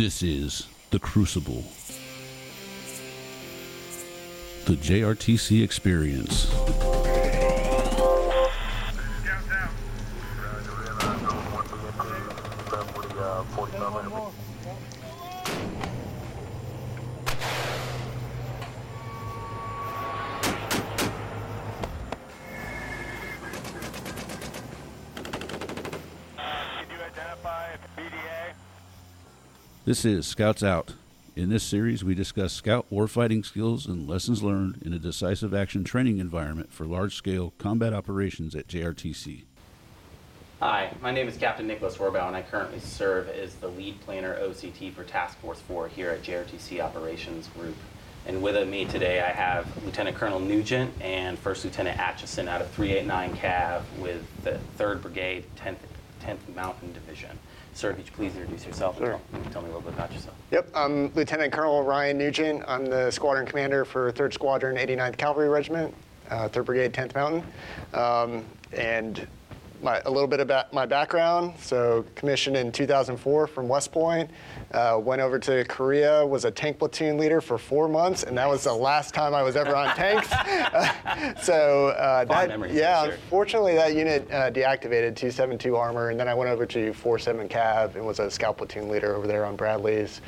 This is The Crucible. The JRTC experience. This is Scouts Out. In this series, we discuss scout warfighting skills and lessons learned in a decisive action training environment for large scale combat operations at JRTC. Hi, my name is Captain Nicolaus Rohrbough, and I currently serve as the lead planner OCT for Task Force 4 here at JRTC Operations Group. And with me today, I have Lieutenant Colonel Nugent and First Lieutenant Hutchinson out of 389 Cav with the 3rd Brigade, 10th, 10th Mountain Division. Sir, could you please introduce yourself Sure. and tell, tell me a little bit about yourself? Yep, I'm Lieutenant Colonel Ryan Nugent. I'm the squadron commander for 3rd Squadron, 89th Cavalry Regiment, uh, 3rd Brigade, 10th Mountain. Um, and my, a little bit about my background. So, commissioned in 2004 from West Point. Uh, went over to Korea, was a tank platoon leader for four months, and that was the last time I was ever on tanks. so, uh, that, memories, yeah, sure. Fortunately, that unit uh, deactivated 272 armor, and then I went over to 47 Cav and was a scout platoon leader over there on Bradley's.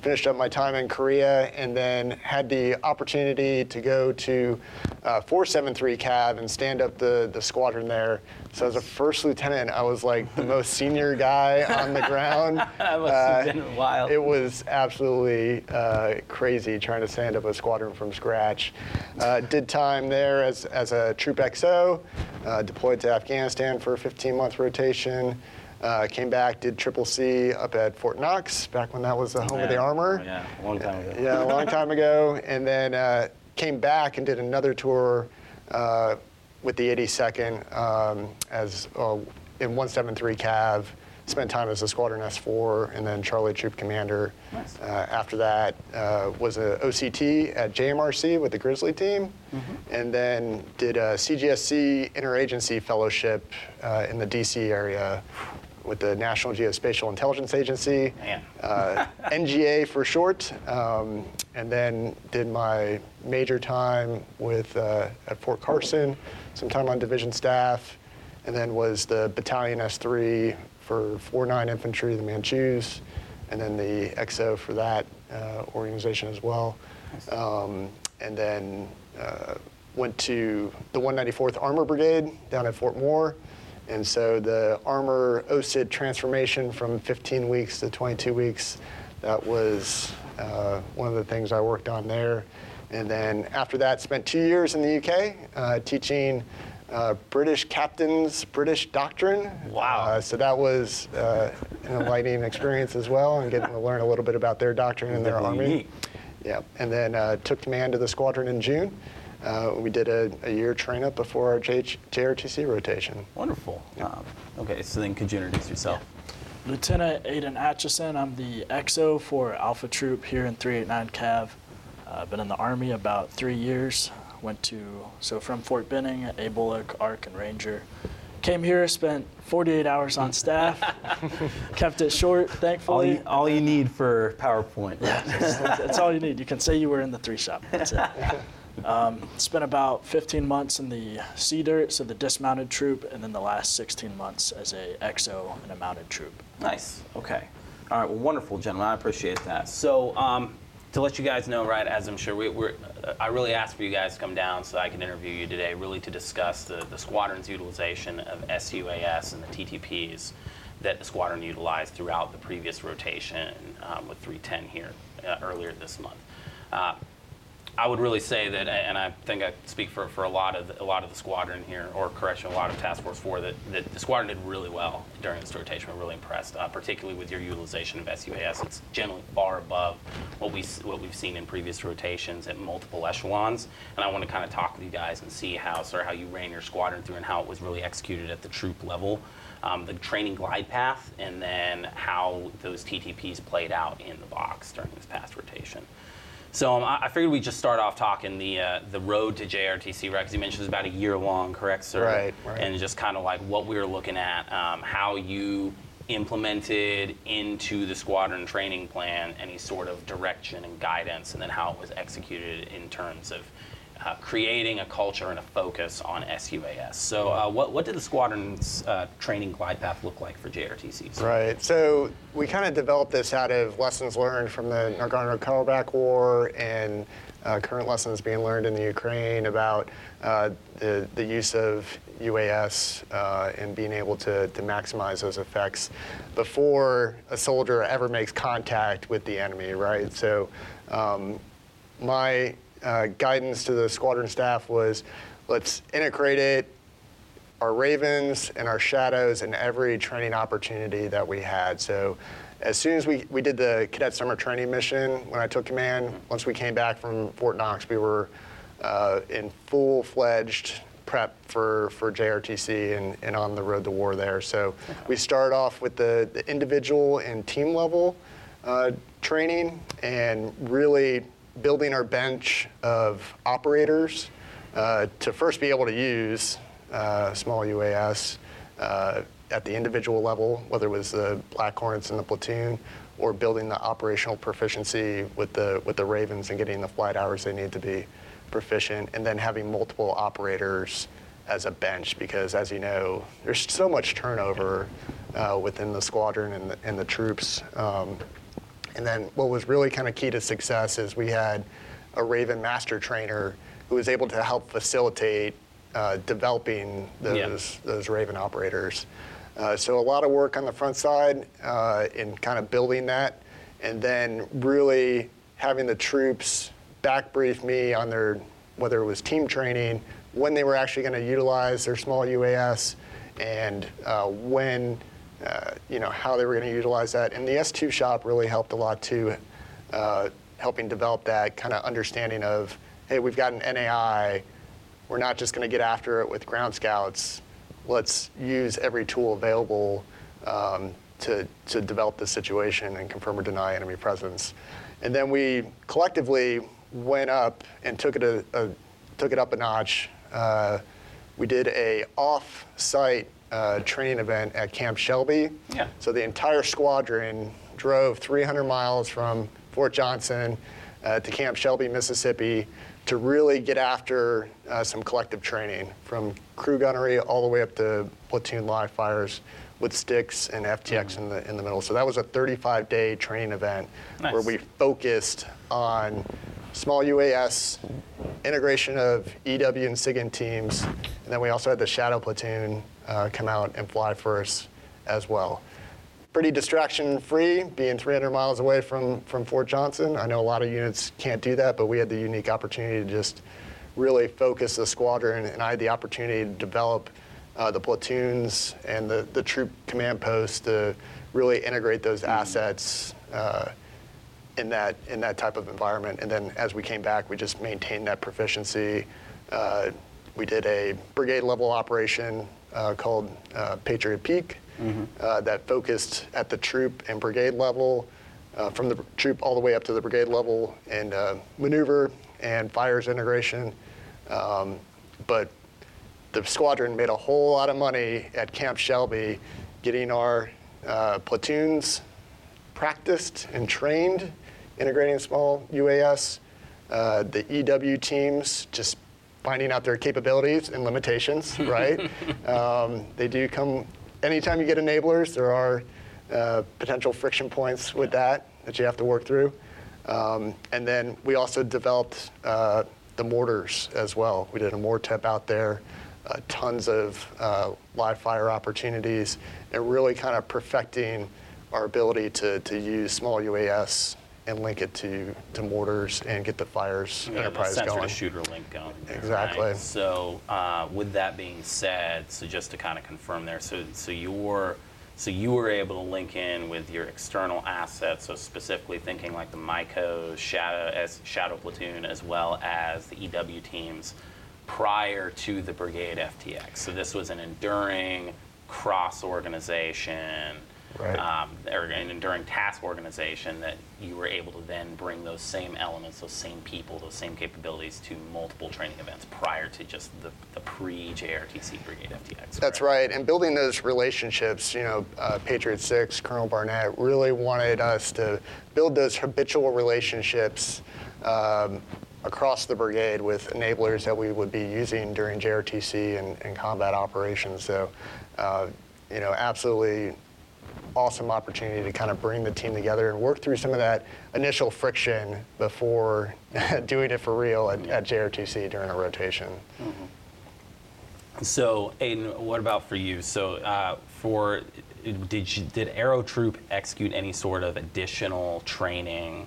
Finished up my time in Korea, and then had the opportunity to go to uh, 473 Cav and stand up the, the squadron there. So as a first lieutenant, I was like the most senior guy on the ground. That must have been wild. It was absolutely uh, crazy trying to stand up a squadron from scratch. Uh, did time there as, as a Troop XO, uh, deployed to Afghanistan for a 15 month rotation. Uh, came back, did Triple C up at Fort Knox, back when that was the home of the armor. Oh, yeah, a long time ago. Yeah, a long time ago. And then uh, came back and did another tour uh, with the 82nd um, as uh, in 173 Cav. Spent time as a Squadron S4 and then Charlie Troop Commander. Nice. Uh, after that, uh, was a OCT at JMRC with the Grizzly team, and then did a CGSC interagency fellowship uh, in the DC area with the National Geospatial Intelligence Agency uh, NGA for short, um, and then did my major time with uh, at Fort Carson, some time on division staff, and then was the battalion S3 for 4-9 Infantry, the Manchus, and then the XO for that uh, organization as well. Um, and then uh, went to the 194th Armor Brigade down at Fort Moore. And so the armor OSUT transformation from 15 weeks to 22 weeks, that was uh, one of the things I worked on there. And then after that, spent two years in the UK uh, teaching uh, British captains British doctrine. Wow. Uh, so that was uh, an enlightening experience as well, and getting to learn a little bit about their doctrine and their army. Yeah, and then uh, took command of the squadron in June. Uh, we did a, a year train up before our J- JRTC rotation. Wonderful. Um, okay, so then could you introduce yourself? Lieutenant Aiden Hutchinson. I'm the XO for Alpha Troop here in 389 Cav. Uh, I've been in the Army about three years. Went to, so from Fort Benning, ABOLC, Arc, and Ranger. Came here, spent 48 hours on staff, kept it short, All thankfully. you, all you need for PowerPoint. That's, that's all you need. You can say you were in the three shop. That's it. Um, spent about 15 months in the Cedar, so the dismounted troop, and then the last 16 months as a XO in a mounted troop. Nice. Okay. All right. Well, wonderful, gentlemen. I appreciate that. So, um, to let you guys know, right, as I'm sure we, uh, I really asked for you guys to come down so I can interview you today, really to discuss the, the squadron's utilization of SUAS and the TTPs that the squadron utilized throughout the previous rotation um, with 310 here uh, earlier this month. Uh, I would really say that, and I think I speak for, for a lot of the, a lot of the squadron here, or correction, a lot of Task Force Four, that, that the squadron did really well during this rotation. We're really impressed, uh, particularly with your utilization of SUAS. It's generally far above what we what we've seen in previous rotations at multiple echelons. And I want to kind of talk with you guys and see how sort of how you ran your squadron through and how it was really executed at the troop level, um, the training glide path, and then how those TTPs played out in the box during this past rotation. So um, I I figured we'd just start off talking the uh, the road to JRTC, right? Because you mentioned it was about a year long, correct, sir? Right, right. And just kind of like what we were looking at, um, how you implemented into the squadron training plan, any sort of direction and guidance, and then how it was executed in terms of uh, creating a culture and a focus on SUAS. So, uh, what, what did the squadron's uh, training glide path look like for JRTCs? Right. So we kind of developed this out of lessons learned from the Nagorno-Karabakh War and uh, current lessons being learned in the Ukraine about uh, the, the use of UAS uh, and being able to, to maximize those effects before a soldier ever makes contact with the enemy, right? So um, my uh, guidance to the squadron staff was let's integrate it our ravens and our shadows in every training opportunity that we had. So as soon as we, we did the cadet summer training mission, when I took command, once we came back from Fort Knox, we were uh, in full-fledged prep for, for JRTC and, and on the road to war there. So we started off with the, the individual and team level uh, training and really building our bench of operators uh, to first be able to use uh, small UAS uh, at the individual level, whether it was the Black Hornets in the platoon or building the operational proficiency with the with the Ravens and getting the flight hours they need to be proficient, and then having multiple operators as a bench because, as you know, there's so much turnover uh, within the squadron and the, and the troops. Um, and then what was really kind of key to success is we had a Raven master trainer who was able to help facilitate uh, developing those, Yeah. those Raven operators. Uh, so a lot of work on the front side uh, in kind of building that, and then really having the troops back brief me on their whether it was team training, when they were actually going to utilize their small UAS, and uh, when uh, you know how they were going to utilize that. And the S2 shop really helped a lot too, uh, helping develop that kind of understanding of hey, we've got an NAI we're not just going to get after it with ground scouts. Let's use every tool available um, to, to develop the situation and confirm or deny enemy presence. And then we collectively went up and took it, a, a took it up a notch. Uh, we did a off-site uh, training event at Camp Shelby. Yeah. So the entire squadron drove 300 miles from Fort Johnson uh, to Camp Shelby, Mississippi, to really get after uh, some collective training from crew gunnery all the way up to platoon live fires with sticks and FTX in the in the middle. So that was a 35-day training event where we focused on small UAS, integration of EW and SIGINT teams, and then we also had the Shadow Platoon uh, come out and fly for us as well pretty distraction free, being 300 miles away from, from Fort Johnson. I know a lot of units can't do that, but we had the unique opportunity to just really focus the squadron, and I had the opportunity to develop uh, the platoons and the, the troop command posts to really integrate those assets uh, in that in that type of environment. And then as we came back, we just maintained that proficiency. Uh, we did a brigade level operation uh, called uh, Patriot Peak uh, that focused at the troop and brigade level, uh, from the troop all the way up to the brigade level, and uh, maneuver and fires integration. Um, but the squadron made a whole lot of money at Camp Shelby getting our uh, platoons practiced and trained integrating small UAS. Uh, the EW teams just finding out their capabilities and limitations, right? um, they do come, anytime you get enablers, there are uh, potential friction points with that that you have to work through. Um, and then we also developed uh, the mortars as well. We did a mortep out there, uh, tons of uh, live fire opportunities, and really kind of perfecting our ability to, to use small UAS and link it to, to mortars and get the fires Yeah, the enterprise sensor going. to shooter link going. there, Exactly. right? So, uh, with that being said, so just to kind of confirm there, so so you're so you were able to link in with your external assets, so specifically thinking like the MICOs, Shadow as Shadow Platoon, as well as the EW teams prior to the Brigade FTX. So this was an enduring cross organization Right. um, or, and during task organization, that you were able to then bring those same elements, those same people, those same capabilities to multiple training events prior to just the, the pre-JRTC Brigade FTX. That's right. And building those relationships, you know, uh, Patriot 6, Colonel Barnett really wanted us to build those habitual relationships um, across the brigade with enablers that we would be using during JRTC and, and combat operations. So, uh, you know, absolutely awesome opportunity to kind of bring the team together and work through some of that initial friction before doing it for real at, at JRTC during a rotation. So, Aiden, what about for you? So, uh, for did you, did Aero Troop execute any sort of additional training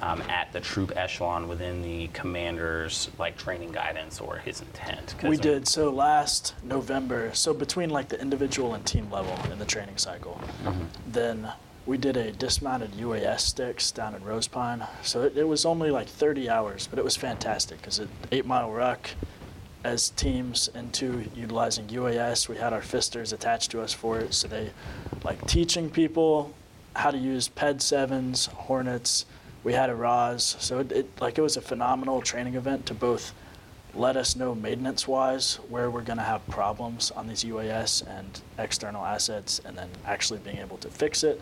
um, at the troop echelon within the commander's like training guidance or his intent. We did. So last November, so between like the individual and team level in the training cycle, then we did a dismounted UAS sticks down in Rose Pine. So it, it was only like 30 hours, but it was fantastic because it eight mile ruck as teams into utilizing UAS. We had our fisters attached to us for it, so they like teaching people how to use PED sevens, Hornets. We had a RAS, so it, it like it was a phenomenal training event to both let us know maintenance wise where we're going to have problems on these UAS and external assets, and then actually being able to fix it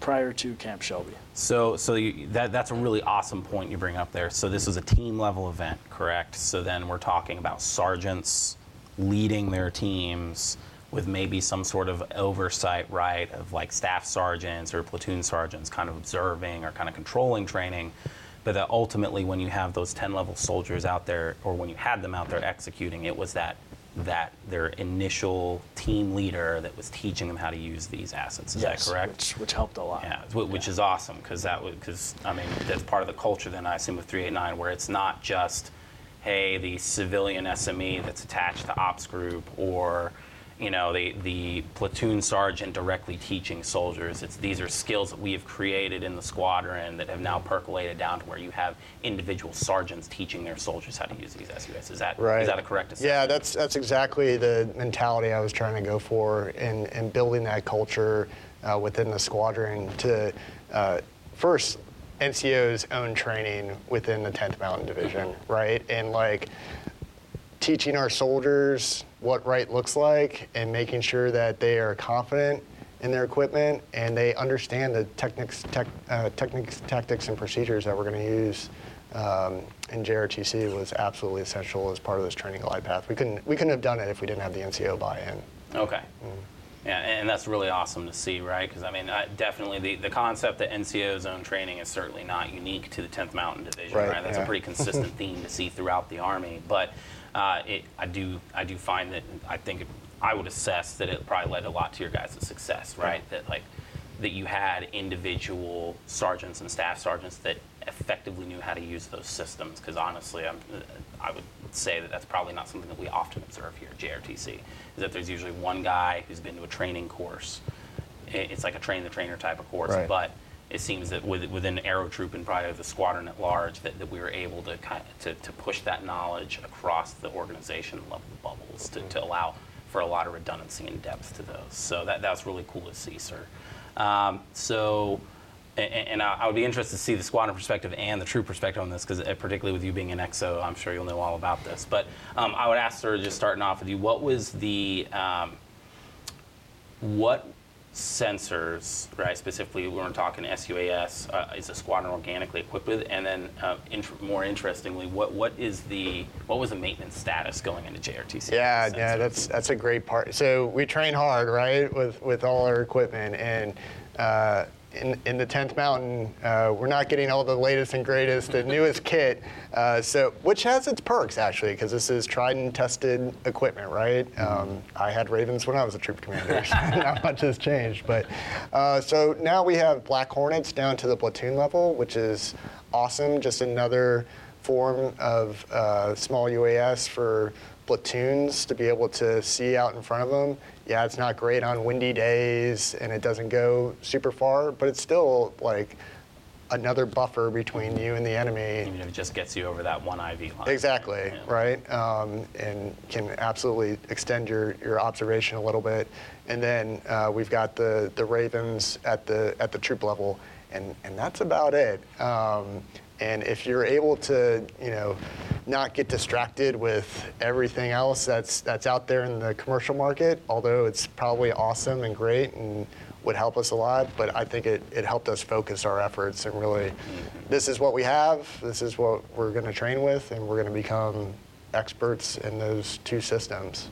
prior to Camp Shelby. So, so you, that, that's a really awesome point you bring up there. So this was a team level event, correct? So then we're talking about sergeants leading their teams with maybe some sort of oversight, right, of like staff sergeants or platoon sergeants kind of observing or kind of controlling training. But that ultimately, when you have those 10 level soldiers out there, or when you had them out there executing, it was that that their initial team leader that was teaching them how to use these assets. Is yes, that correct? Which, which helped a lot. Yeah, wh- which is awesome because that would because I mean that's part of the culture. Then I assume with 389, where it's not just hey the civilian SME that's attached to ops group or you know the the platoon sergeant directly teaching soldiers. It's these are skills that we have created in the squadron that have now percolated down to where you have individual sergeants teaching their soldiers how to use these SUAS. Is that is Right. that a correct assessment? Yeah, that's that's exactly the mentality I was trying to go for in, in building that culture uh, within the squadron to uh, first NCO's own training within the 10th Mountain Division, right? And like teaching our soldiers what right looks like and making sure that they are confident in their equipment and they understand the techniques, tech, uh, techniques, tactics, and procedures that we're going to use um, in JRTC was absolutely essential as part of this training glide path. We couldn't we couldn't have done it if we didn't have the NCO buy-in. Okay. Yeah, and that's really awesome to see, right? Because I mean, I, definitely the, the concept that NCO zone training is certainly not unique to the 10th Mountain Division, Right, right? That's a pretty consistent theme to see throughout the Army. But uh, it, I do I do find that I think it, I would assess that it probably led a lot to your guys' success, right? That like that you had individual sergeants and staff sergeants that effectively knew how to use those systems. Because honestly, I'm, I would say that that's probably not something that we often observe here at JRTC. Is that there's usually one guy who's been to a training course. It's like a train the trainer type of course, Right. but it seems that with, within Aero Troop and probably the squadron at large, that, that we were able to, kind to to push that knowledge across the organization level bubbles to, to allow for a lot of redundancy and depth to those. So that that's really cool to see, sir. Um, so, a- a- and I I would be interested to see the squadron perspective and the troop perspective on this, because particularly with you being an EXO, I'm sure you'll know all about this. But um, I would ask, sir, just starting off with you, what was the um, what sensors, right? Specifically, when we're talking SUAS, uh, is the squadron organically equipped with? And then, uh, int- more interestingly, what what is the what was the maintenance status going into JRTC? Yeah, yeah, that's that's a great part. So we train hard, right, with with all our equipment, and uh, in in the 10th Mountain, uh, we're not getting all the latest and greatest, the newest kit. Uh, so which has its perks actually, because this is tried and tested equipment, right? Um, I had Ravens when I was a troop commander, so not much has changed. But uh, so now we have Black Hornets down to the platoon level, which is awesome. Just another form of uh, small UAS for platoons to be able to see out in front of them. Yeah, it's not great on windy days and it doesn't go super far, but it's still like another buffer between you and the enemy. Even if it just gets you over that one IV line. Exactly, Yeah. right? Um, and can absolutely extend your, your observation a little bit. And then uh, we've got the, the Ravens at the, at the troop level, and, and that's about it. Um, and if you're able to, you know, not get distracted with everything else that's, that's out there in the commercial market, although it's probably awesome and great and would help us a lot, but I think it, it helped us focus our efforts and really, this is what we have, this is what we're going to train with, and we're going to become experts in those two systems.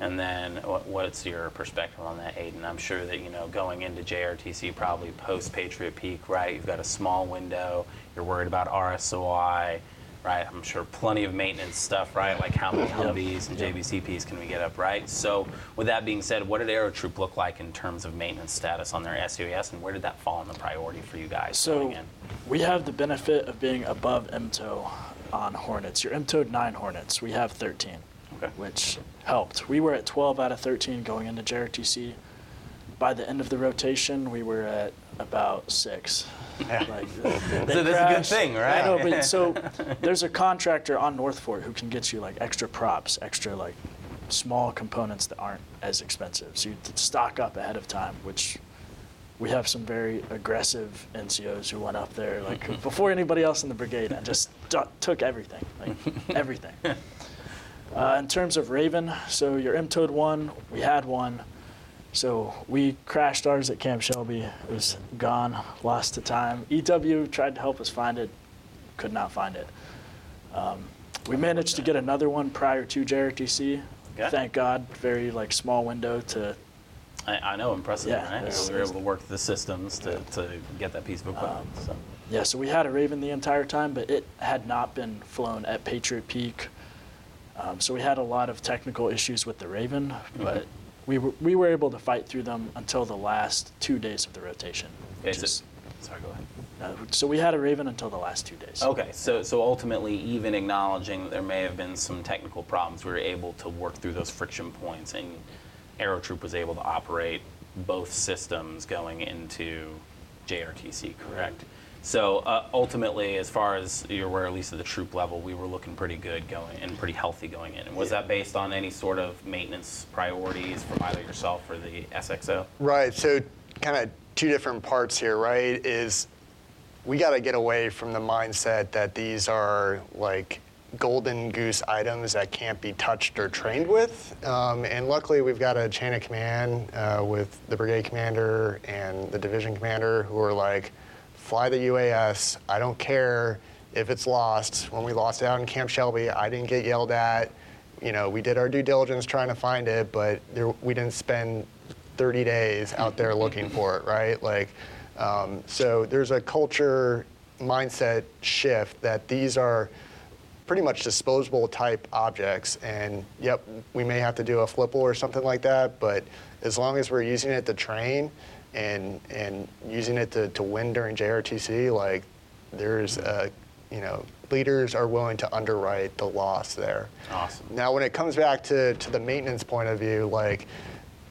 And then what, what's your perspective on that, Aiden? I'm sure that, you know, going into JRTC, probably post Patriot Peak, right? You've got a small window, you're worried about RSOI, right? I'm sure plenty of maintenance stuff, right? Like how many Humvees and JBCPs can we get up, right? So with that being said, what did AeroTroop look like in terms of maintenance status on their SUAS, and where did that fall in the priority for you guys So we have the benefit of being above MTO on Hornets. You're MTO'd 9 Hornets. We have 13, Okay. which helped. We were at 12 out of 13 going into JRTC. By the end of the rotation, we were at about six. Like, they So that's a good thing, I know, right? but so there's a contractor on North Fort who can get you like extra props, extra like small components that aren't as expensive. So you stock up ahead of time, which we have some very aggressive NCOs who went up there like before anybody else in the brigade and just t- took everything, like everything. Uh, in terms of Raven, so your MTOD one, we had one. So we crashed ours at Camp Shelby. It was gone, lost to time. EW tried to help us find it, could not find it. Um, we managed to get another one prior to JRTC. Okay. Thank God, very like small window to I, I know, impressive, Yeah, right? it's- we were able to work the systems to, to get that piece of equipment. Um, so. Yeah, so we had a Raven the entire time, but it had not been flown at Patriot Peak. Um, so we had a lot of technical issues with the Raven, but we were, we were able to fight through them until the last two days of the rotation. Okay, so, is- sorry, go ahead. uh, so we had a Raven until the last two days. Okay, so so ultimately, even acknowledging that there may have been some technical problems, we were able to work through those friction points, and AeroTroop was able to operate both systems going into JRTC, correct? So uh, ultimately, as far as you're aware, at least at the troop level, we were looking pretty good going and pretty healthy going in. And was that based on any sort of maintenance priorities from either yourself or the SXO? Right. So, kind of two different parts here, right? Is we got to get away from the mindset that these are like golden goose items that can't be touched or trained with. Um, and luckily, we've got a chain of command uh, with the brigade commander and the division commander who are like, fly the UAS. I don't care if it's lost. When we lost it out in Camp Shelby, I didn't get yelled at. You know, we did our due diligence trying to find it, but there, we didn't spend 30 days out there looking for it, right? Like, um, so there's a culture mindset shift that these are pretty much disposable type objects. And yep, we may have to do a FLIPL or something like that, but as long as we're using it to train and and using it to, to win during JRTC, like there's a, you know, leaders are willing to underwrite the loss there. Awesome. Now, when it comes back to, to the maintenance point of view, like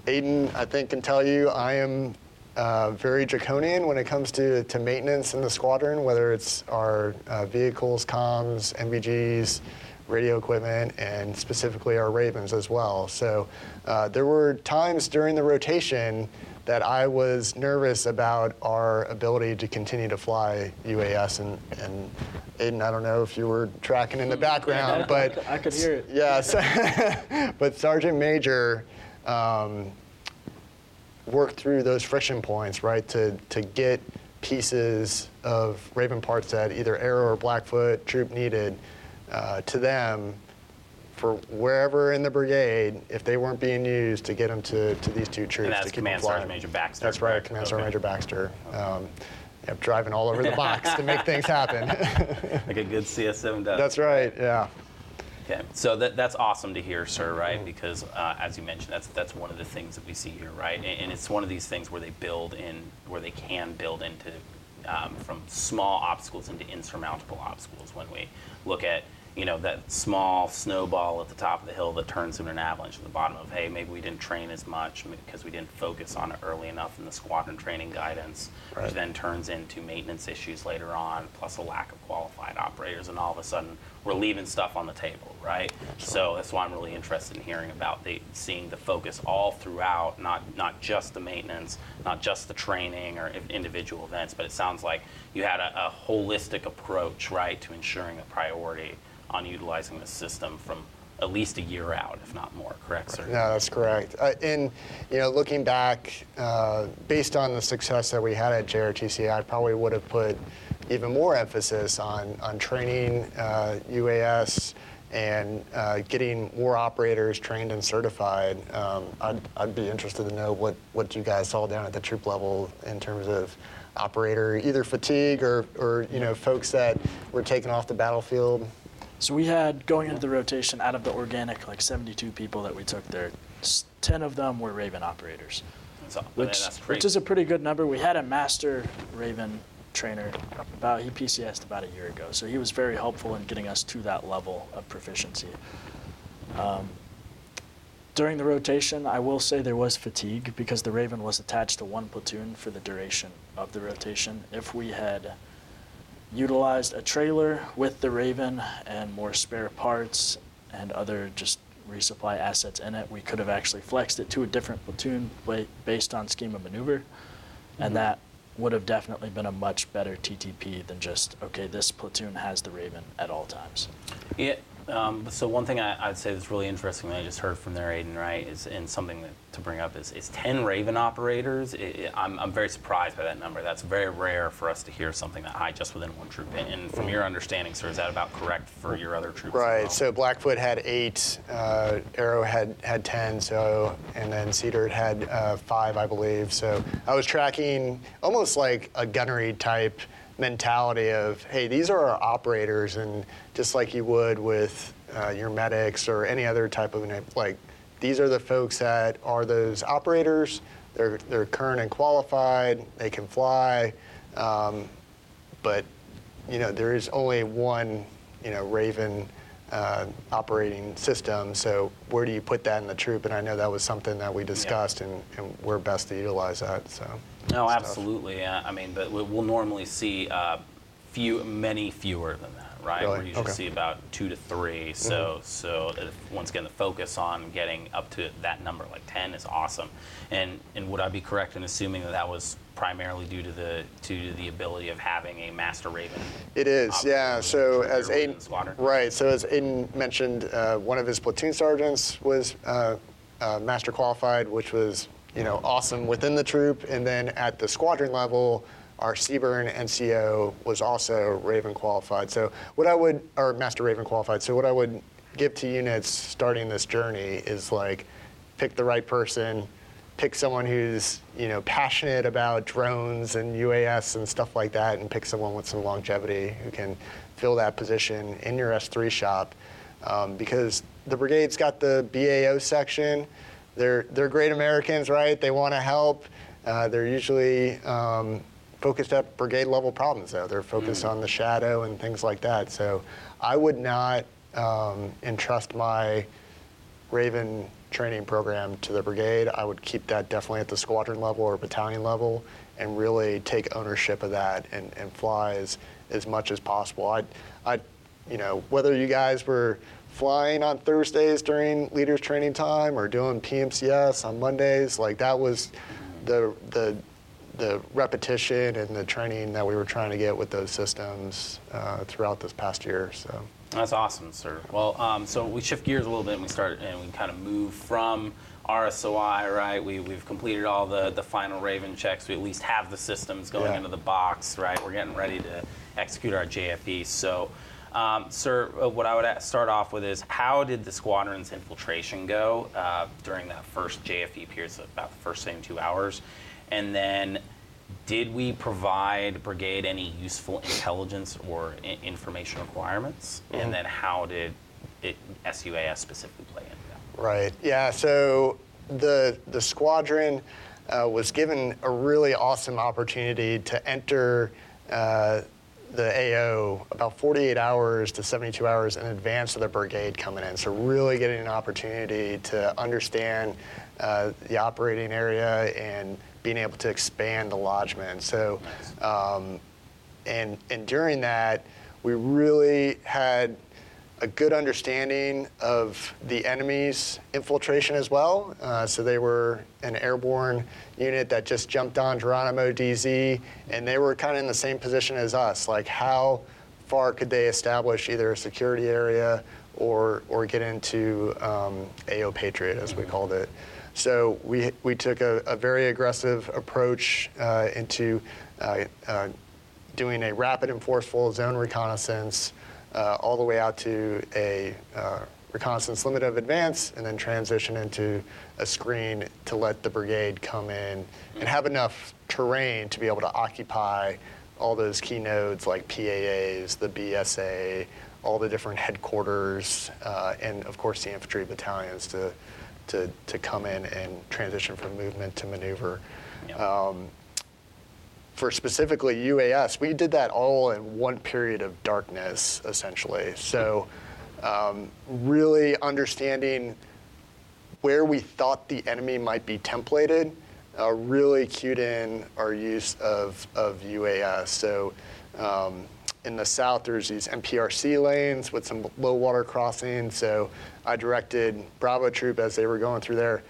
Aiden, I think, can tell you, I am uh, very draconian when it comes to, to maintenance in the squadron, whether it's our uh, vehicles, comms, NVGs, radio equipment, and specifically our Ravens as well. So uh, there were times during the rotation that I was nervous about our ability to continue to fly UAS. And, and Aiden, I don't know if you were tracking in the background, but I could hear it. Yes, but Sergeant Major um, worked through those friction points, right, to, to get pieces of Raven parts that either Arrow or Blackfoot troop needed uh, to them for wherever in the brigade, if they weren't being used, to get them to, to these two troops And that's to keep them Command flying. Sergeant Major Baxter. That's right? Command Sergeant Major Baxter. Um, yep, driving all over the box to make things happen. Like a good CS7 does. That's right, yeah. Okay, so that, that's awesome to hear, sir, right? Because uh, as you mentioned, that's that's one of the things that we see here, right? And, and it's one of these things where they build in, where they can build into um, from small obstacles into insurmountable obstacles. When we look at you know, that small snowball at the top of the hill that turns into an avalanche at the bottom of, hey, maybe we didn't train as much because we didn't focus on it early enough in the squadron training guidance, Right. which then turns into maintenance issues later on, plus a lack of qualified operators, and all of a sudden we're leaving stuff on the table, right? So that's why I'm really interested in hearing about the seeing the focus all throughout, not not just the maintenance, not just the training or individual events, but it sounds like you had a, a holistic approach, right, to ensuring a priority on utilizing the system from at least a year out, if not more. Correct, sir? No, that's correct. Uh, and you know, looking back, uh, based on the success that we had at JRTC, I probably would have put even more emphasis on on training uh, UAS and uh, getting more operators trained and certified. Um, I'd, I'd be interested to know what what you guys saw down at the troop level in terms of operator either fatigue or or you know folks that were taken off the battlefield. So we had going into the rotation out of the organic like 72 people that we took there, s- 10 of them were Raven operators, So, which that's which is a pretty good number. We had a master Raven trainer about he PCSed about a year ago, so he was very helpful in getting us to that level of proficiency. Um, during the rotation, I will say there was fatigue because the Raven was attached to one platoon for the duration of the rotation. If we had utilized a trailer with the Raven and more spare parts and other just resupply assets in it, we could have actually flexed it to a different platoon ba- based on scheme of maneuver. And mm-hmm. that would have definitely been a much better TTP than just, okay, this platoon has the Raven at all times. Yeah. Um, so one thing I, I'd say that's really interesting that I just heard from there, Aiden, right, is and something that, to bring up is, is 10 Raven operators. It, I'm, I'm very surprised by that number. That's very rare for us to hear something that high just within one troop. And, from your understanding, sir, is that about correct for your other troops? Right. well? So Blackfoot had eight, uh, Arrow had had ten. So and then Cedar had uh, five, I believe. So I was tracking almost like a gunnery type mentality of, hey, these are our operators, and just like you would with uh, your medics or any other type of like, these are the folks that are those operators. They're they're current and qualified. They can fly. Um, but you know there is only one you know Raven uh, operating system. So where do you put that in the troop? And I know that was something that we discussed, and, and where best to utilize that. So No, stuff. absolutely. I mean, but we- we'll normally see uh, few, many fewer than that, right? Really? We usually Okay. see about two to three. So, so uh, once again, the focus on getting up to that number, like 10, is awesome. And and would I be correct in assuming that that was primarily due to the to the ability of having a master raven? It is, yeah. So as Aiden, right. So as Aiden mentioned, uh, one of his platoon sergeants was uh, uh, master qualified, which was you know awesome within the troop. And then at the squadron level, our CBRN NCO was also Raven qualified. So what I would, or master Raven qualified. So what I would give to units starting this journey is like, pick the right person pick someone who's you know passionate about drones and UAS and stuff like that, and pick someone with some longevity who can fill that position in your S3 shop. Um, because the brigade's got the BAO section. They're they're great Americans, right? They want to help. Uh, they're usually um, focused at brigade level problems, though. They're focused on the shadow and things like that. So I would not um, entrust my Raven training program to the brigade. I would keep that definitely at the squadron level or battalion level and really take ownership of that and, and fly as, as much as possible. I, I, you know, whether you guys were flying on Thursdays during leaders training time or doing PMCS on Mondays, like that was the, the, the repetition and the training that we were trying to get with those systems uh, throughout this past year. So. That's awesome, sir. Well, um, so we shift gears a little bit and we start and we kind of move from RSOI, right? We, we've completed all the, the final Raven checks. We at least have the systems going Yeah. into the box, right? We're getting ready to execute our JFE. So, um, sir, uh, what I would start off with is how did the squadron's infiltration go uh, during that first JFE period, so about the first same two hours? And then did we provide brigade any useful intelligence or I- information requirements? And then how did it, SUAS specifically play into that? Right. Yeah. So the the squadron uh, was given a really awesome opportunity to enter uh, the AO about 48 hours to 72 hours in advance of the brigade coming in. So really getting an opportunity to understand uh, the operating area and being able to expand the lodgement. So, um, and and during that, we really had a good understanding of the enemy's infiltration as well. Uh, so they were an airborne unit that just jumped on Geronimo DZ, and they were kind of in the same position as us. Like, how far could they establish either a security area or or get into um, AO Patriot, as we called it? So we we took a, a very aggressive approach uh, into. Uh, uh, doing a rapid and forceful zone reconnaissance uh, all the way out to a uh, reconnaissance limit of advance and then transition into a screen to let the brigade come in and have enough terrain to be able to occupy all those key nodes like PAAs, the BSA, all the different headquarters, uh, and of course the infantry battalions to, to, to come in and transition from movement to maneuver. Yep. Um, for specifically UAS, we did that all in one period of darkness, essentially. So, um, really understanding where we thought the enemy might be templated, uh, really cued in our use of, of UAS. So, um, in the south, there's these MPRC lanes with some low water crossings. So, I directed Bravo Troop as they were going through there.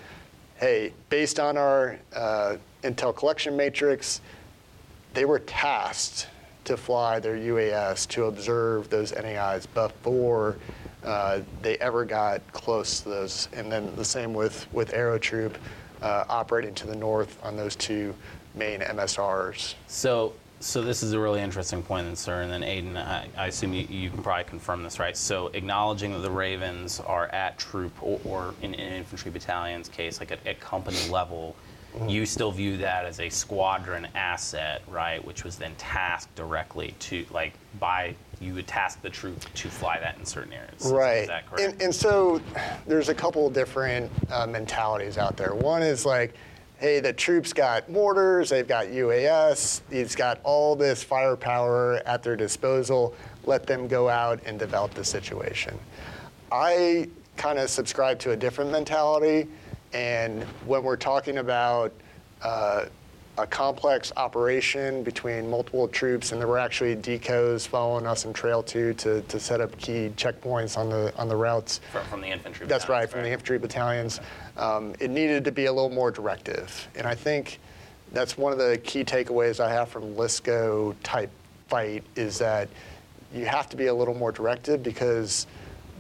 Hey, based on our uh, intel collection matrix, they were tasked to fly their UAS to observe those NAIs before uh, they ever got close to those. And then the same with, with Aero Troop uh, operating to the north on those two main MSRs. So, so this is a really interesting point, then, sir. And then, Aiden, I, I assume you, you can probably confirm this, right? So, acknowledging that the Ravens are at troop or, or in an infantry battalion's case, like at, at company level, you still view that as a squadron asset, right? Which was then tasked directly to, like, by you would task the troop to fly that in certain areas. Right. Is that correct? And, and so there's a couple different uh, mentalities out there. One is like, hey, the troops got mortars, they've got UAS, he's got all this firepower at their disposal. Let them go out and develop the situation. I kind of subscribe to a different mentality. And when we're talking about uh, a complex operation between multiple troops, and there were actually decoys following us in Trail 2 to, to set up key checkpoints on the, on the routes. from, from the infantry That's right, from the infantry battalions. Um, it needed to be a little more directive. And I think that's one of the key takeaways I have from LSCO type fight is that you have to be a little more directive because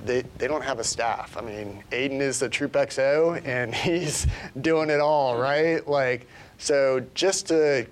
they, they don't have a staff. I mean, Aiden is the Troop XO and he's doing it all, right? Like, so just to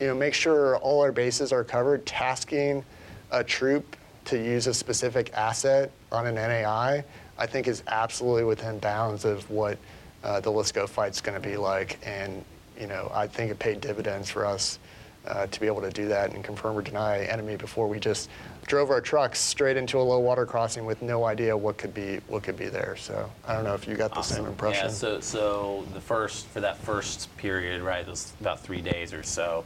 you know, make sure all our bases are covered, tasking a troop to use a specific asset on an NAI, I think is absolutely within bounds of what uh, the LSCO fight's going to be like. And, you know, I think it paid dividends for us uh, to be able to do that and confirm or deny enemy before we just drove our trucks straight into a low water crossing with no idea what could be what could be there. So I don't know if you got the same impression. Yeah, so so the first for that first period, right, it was about three days or so.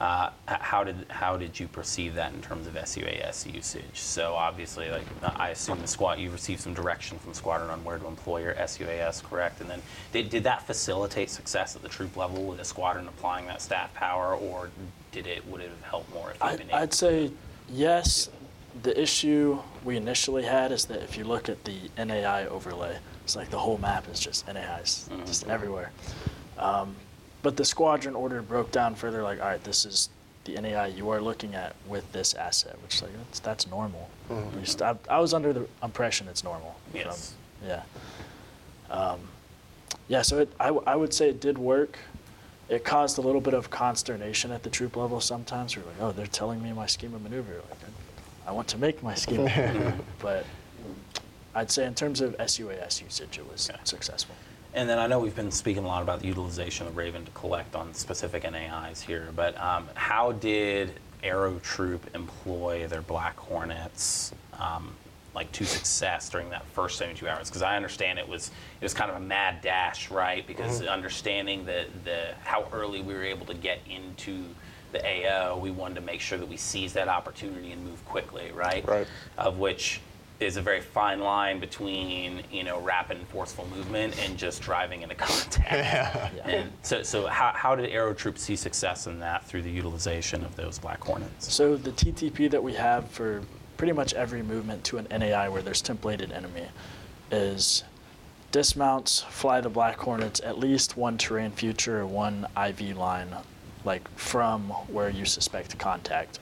Uh, how did how did you perceive that in terms of SUAS usage? So obviously, like I assume the squad, you received some direction from squadron on where to employ your SUAS, correct? And then did, did that facilitate success at the troop level with the squadron applying that staff power, or did it would it have helped more if you'd I, been able? I'd say yes. The issue we initially had is that if you look at the NAI overlay, it's like the whole map is just NAIs, just everywhere. Um, but the squadron order broke down further, like, all right, this is the NAI you are looking at with this asset, which is like that's, that's normal. Just- I, I was under the impression it's normal. from- Yes. yeah. Um, yeah, so it, I, I would say it did work. It caused a little bit of consternation at the troop level sometimes. We're like, oh, they're telling me my scheme of maneuver. Like, I, I want to make my scheme of maneuver. But I'd say in terms of SUAS usage, it was Okay. successful. And then I know we've been speaking a lot about the utilization of Raven to collect on specific NAIs here, but um, how did Aero Troop employ their Black Hornets um, like to success during that first 72 hours? Because I understand it was it was kind of a mad dash, right? Because mm-hmm. understanding the the how early we were able to get into the AO, we wanted to make sure that we seize that opportunity and move quickly, right? Right. Of which is a very fine line between you know rapid and forceful movement and just driving into contact. Yeah. And so, so how, how did Aero Troop see success in that through the utilization of those Black Hornets? So the TTP that we have for pretty much every movement to an NAI where there's templated enemy is dismounts, fly the Black Hornets, at least one terrain future one IV line, like from where you suspect contact.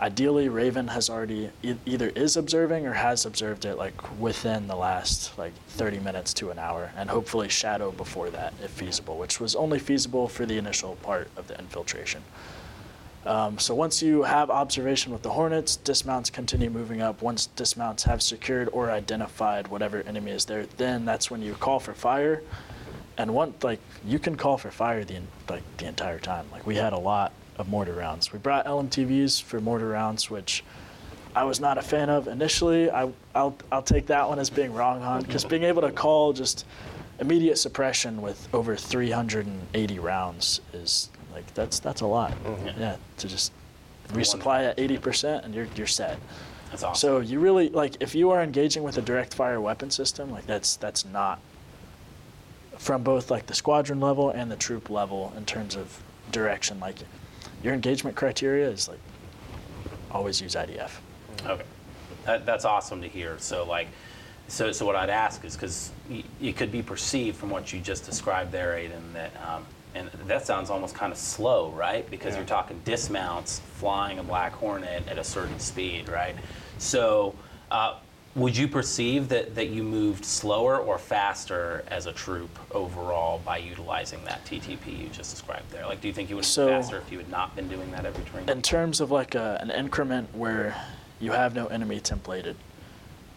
Ideally, Raven has already e- either is observing or has observed it like within the last like 30 minutes to an hour, and hopefully Shadow before that if feasible, which was only feasible for the initial part of the infiltration. Um, so once you have observation with the Hornets, dismounts continue moving up. Once dismounts have secured or identified whatever enemy is there, then that's when you call for fire. And one like you can call for fire the like the entire time. Like we had a lot of mortar rounds. We brought LMTVs for mortar rounds, which I was not a fan of initially. I I'll I'll take that one as being wrong on because being able to call just immediate suppression with over 380 rounds is like that's that's a lot. Yeah, to just resupply at 80% and you're you're set. That's awesome. So you really like if you are engaging with a direct fire weapon system, like that's that's not from both like the squadron level and the troop level in terms of direction. Like your engagement criteria is like always use IDF. Okay, that, that's awesome to hear. So like, so so what I'd ask is because it could be perceived from what you just described there, Aiden, that um, and that sounds almost kind of slow, right? Because Yeah. you're talking dismounts flying a Black Hornet at a certain speed, right? So. Uh, would you perceive that, that you moved slower or faster as a troop overall by utilizing that TTP you just described there? Like, do you think you would have So- faster if you had not been doing that every training? In terms of like a, an increment where you have no enemy templated,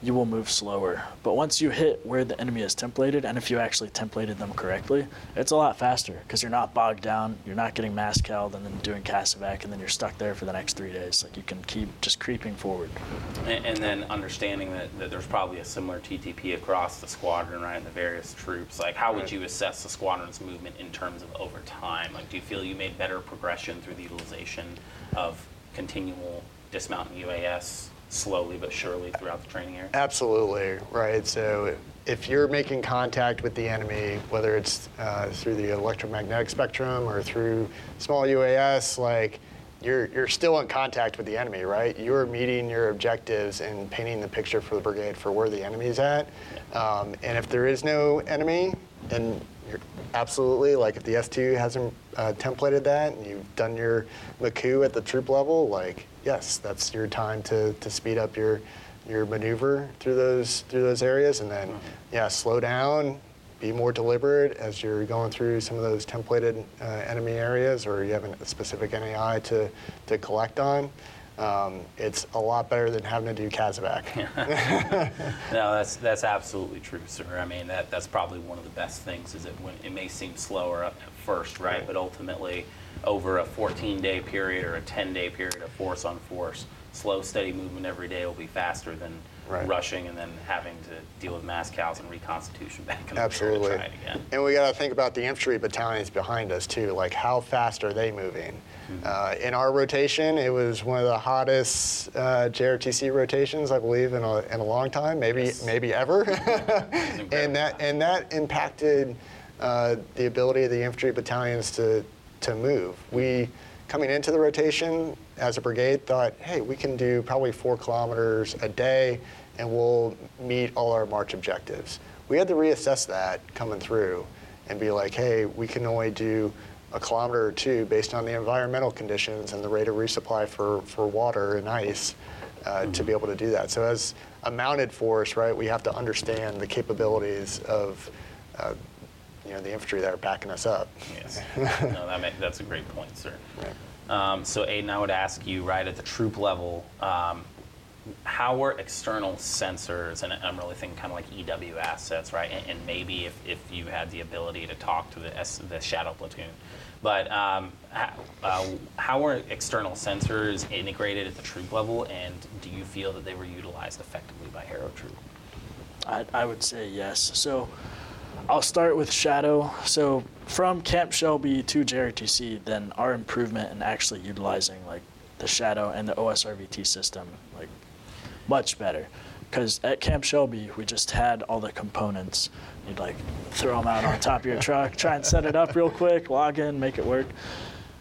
you will move slower. But once you hit where the enemy is templated, and if you actually templated them correctly, it's a lot faster because you're not bogged down, you're not getting mass called and then doing CASEVAC, and then you're stuck there for the next three days. Like you can keep just creeping forward. And, and then understanding that, that there's probably a similar TTP across the squadron, right, and the various troops. Like, how would you assess the squadron's movement in terms of over time? Like, do you feel you made better progression through the utilization of continual dismount and UAS slowly but surely throughout the training area? Absolutely, right. So if you're making contact with the enemy, whether it's uh, through the electromagnetic spectrum or through small UAS, like you're, you're still in contact with the enemy, right? You're meeting your objectives and painting the picture for the brigade for where the enemy's at. Um, and if there is no enemy, then you're absolutely, like if the S2 hasn't uh, templated that and you've done your MCOO at the troop level, like, yes, that's your time to, to speed up your, your maneuver through those, through those areas. And then, yeah, slow down, be more deliberate as you're going through some of those templated uh, enemy areas or you have a specific NAI to, to collect on. Um, it's a lot better than having to do CASEVAC. No, that's that's absolutely true, sir. I mean, that that's probably one of the best things is that when it may seem slower at first, right? Right. But ultimately, over a 14-day period or a 10-day period of force on force, slow, steady movement every day will be faster than Right. rushing and then having to deal with mass cows and reconstitution back in the Absolutely. it again. And we got to think about the infantry battalions behind us too. Like, how fast are they moving? Uh, in our rotation, it was one of the hottest uh, JRTC rotations, I believe, in a, in a long time, maybe Yes. maybe ever. and that and that impacted uh, the ability of the infantry battalions to to move. We coming into the rotation as a brigade thought, hey, we can do probably four kilometers a day, and we'll meet all our march objectives. We had to reassess that coming through, and be like, hey, we can only do a kilometer or two based on the environmental conditions and the rate of resupply for, for water and ice uh, to be able to do that. So as a mounted force, right, we have to understand the capabilities of, uh, you know, the infantry that are backing us up. Yes. no, that make, that's a great point, sir. Um, so, Aiden, I would ask you, right at the troop level, um, how were external sensors, and I'm really thinking kind of like EW assets, right? And, and maybe if, if you had the ability to talk to the, S, the shadow platoon, but um, how, uh, how were external sensors integrated at the troop level, and do you feel that they were utilized effectively by Harrow Troop? I, I would say yes. So I'll start with Shadow. So from Camp Shelby to JRTC, then our improvement in actually utilizing like the Shadow and the OSRVT system, like much better. Because at Camp Shelby, we just had all the components. You'd like throw them out on top of your truck, try and set it up real quick, log in, make it work.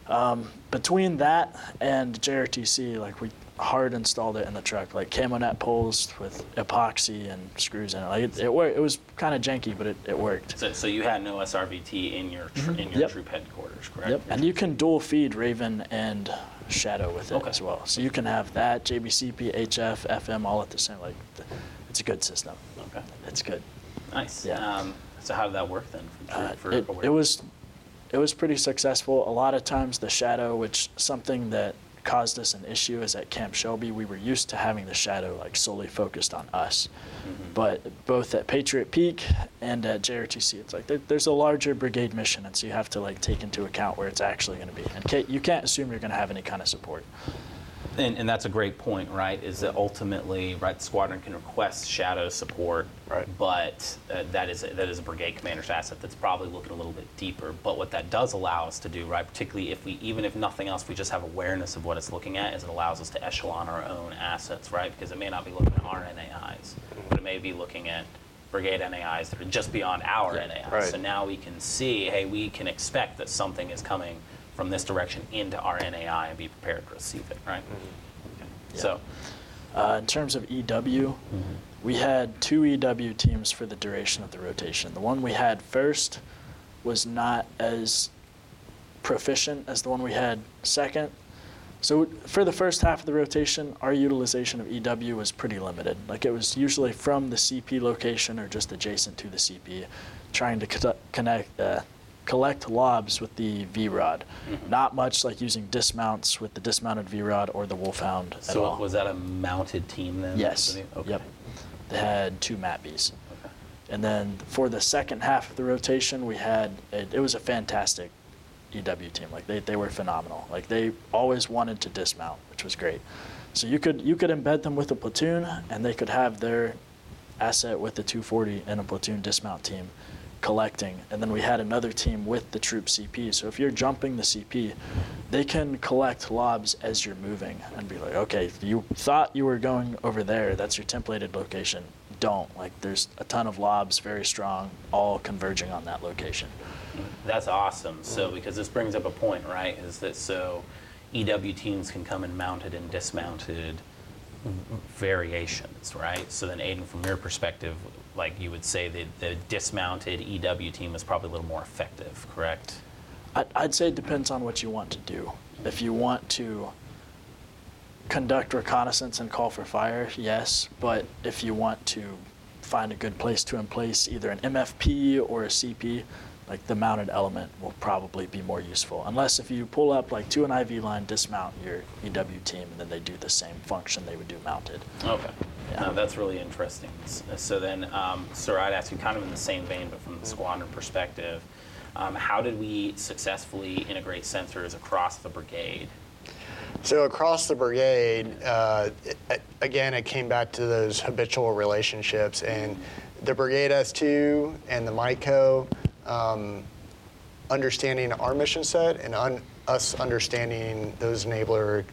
Um, between that and JRTC, like we hard installed it in the truck, like camo net poles with epoxy and screws in it. Like it, it worked. It was kind of janky, but it, it worked. So, so you had no SRVT in your tr- in your Mm-hmm. Yep. troop headquarters, correct? Yep. And you can dual feed Raven and Shadow with it Okay. as well. So you can have that JBCP, HF, FM all at the same. Like, it's a good system. Okay. It's good. Nice. Yeah. Um, so how did that work then? For, Uh, for it, it was it was pretty successful. A lot of times the shadow, which something that caused us an issue is at Camp Shelby, we were used to having the shadow like solely focused on us. Mm-hmm. But both at Patriot Peak and at JRTC, it's like there, there's a larger brigade mission, and so you have to like take into account where it's actually going to be. And you can't assume you're going to have any kind of support. And, and that's a great point, right? Is that ultimately, right, the squadron can request shadow support, Right. but uh, that is a, that is a brigade commander's asset that's probably looking a little bit deeper. But what that does allow us to do, right, particularly if we, even if nothing else, we just have awareness of what it's looking at, is it allows us to echelon our own assets, right? Because it may not be looking at our NAIs, but it may be looking at brigade NAIs that are just beyond our NAIs. Right. So now we can see, hey, we can expect that something is coming from this direction into our NAI and be prepared to receive it, right? Okay. So, Uh, in terms of EW, we had two EW teams for the duration of the rotation. The one we had first was not as proficient as the one we had second. So for the first half of the rotation, our utilization of EW was pretty limited. Like it was usually from the CP location or just adjacent to the CP, trying to co- connect, uh, collect lobs with the V-Rod. Mm-hmm. Not much like using dismounts with the dismounted V-Rod or the Wolfhound at so all. was that a mounted team then? Yes. Okay. Yep. They had two MATVs. Okay. And then for the second half of the rotation, we had it, it was a fantastic EW team. Like they, they were phenomenal. Like they always wanted to dismount, which was great. So you could you could embed them with a platoon, and they could have their asset with the 240 and a platoon dismount team collecting. And then we had another team with the troop CP. So if you're jumping the CP, they can collect lobs as you're moving and be like, okay, you thought you were going over there. That's your templated location. Don't. Like there's a ton of lobs, very strong, all converging on that location. That's awesome. So because this brings up a point, right? Is that so EW teams can come in mounted and dismounted variations, right? So then Aiden, from your perspective, like you would say the dismounted EW team is probably a little more effective, correct? I'd, I'd say it depends on what you want to do. If you want to conduct reconnaissance and call for fire, yes. But if you want to find a good place to emplace either an MFP or a CP, like the mounted element will probably be more useful. Unless if you pull up like to an IV line, dismount your EW team, and then they do the same function they would do mounted. Okay. Yeah. No, that's really interesting. So then, um, sir, I'd ask you kind of in the same vein, but from the squadron perspective, um, how did we successfully integrate sensors across the brigade? So across the brigade, uh, it- again, it came back to those habitual relationships, and the brigade S2 and the MICO, um, understanding our mission set and un- us understanding those enabler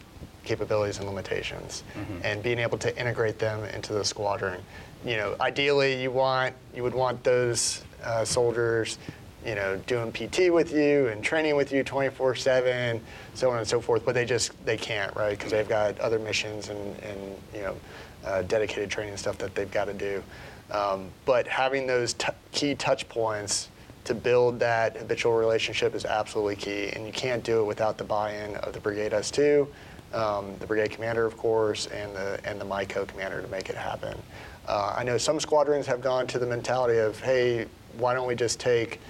capabilities and limitations, and being able to integrate them into the squadron. You know, ideally, you want you would want those uh, soldiers you know, doing PT with you and training with you 24/7, so on and so forth. But they just they can't, right? Because they've got other missions and and you know, uh, dedicated training stuff that they've got to do. Um, but having those t- key touch points to build that habitual relationship is absolutely key, and you can't do it without the buy-in of the Brigade S2, um, the brigade commander, of course, and the and the MICO commander to make it happen. Uh, I know some squadrons have gone to the mentality of, hey, why don't we just take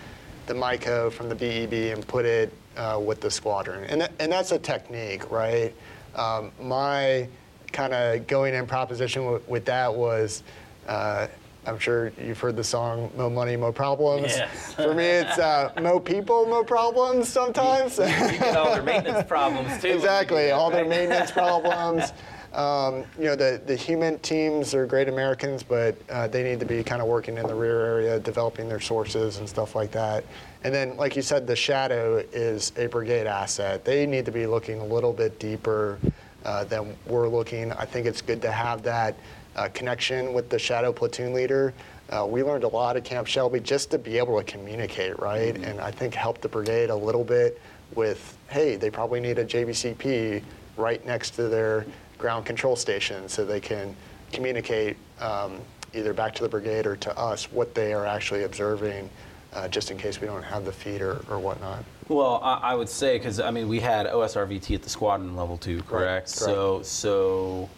the MICO from the BEB and put it uh, with the squadron. And, that, and that's a technique, right? Um, my kind of going in proposition w- with that was, uh, I'm sure you've heard the song "Mo Money, Mo Problems." Yes. For me, it's uh, "Mo People, Mo Problems." Sometimes. You get all their maintenance problems too. you exactly, that, all their maintenance problems. Um, you know, the, the HUMINT teams are great Americans, but uh, they need to be kind of working in the rear area, developing their sources and stuff like that. And then, like you said, the shadow is a brigade asset. They need to be looking a little bit deeper uh, than we're looking. I think it's good to have that uh, connection with the shadow platoon leader. Uh, we learned a lot at Camp Shelby just to be able to communicate, right? And I think help the brigade a little bit with, hey, they probably need a JBCP right next to their ground control station so they can communicate um, either back to the brigade or to us what they are actually observing, uh, just in case we don't have the feed or, or whatnot. Well, I, I would say because I mean we had OSRVT at the squadron level too, correct? So so w-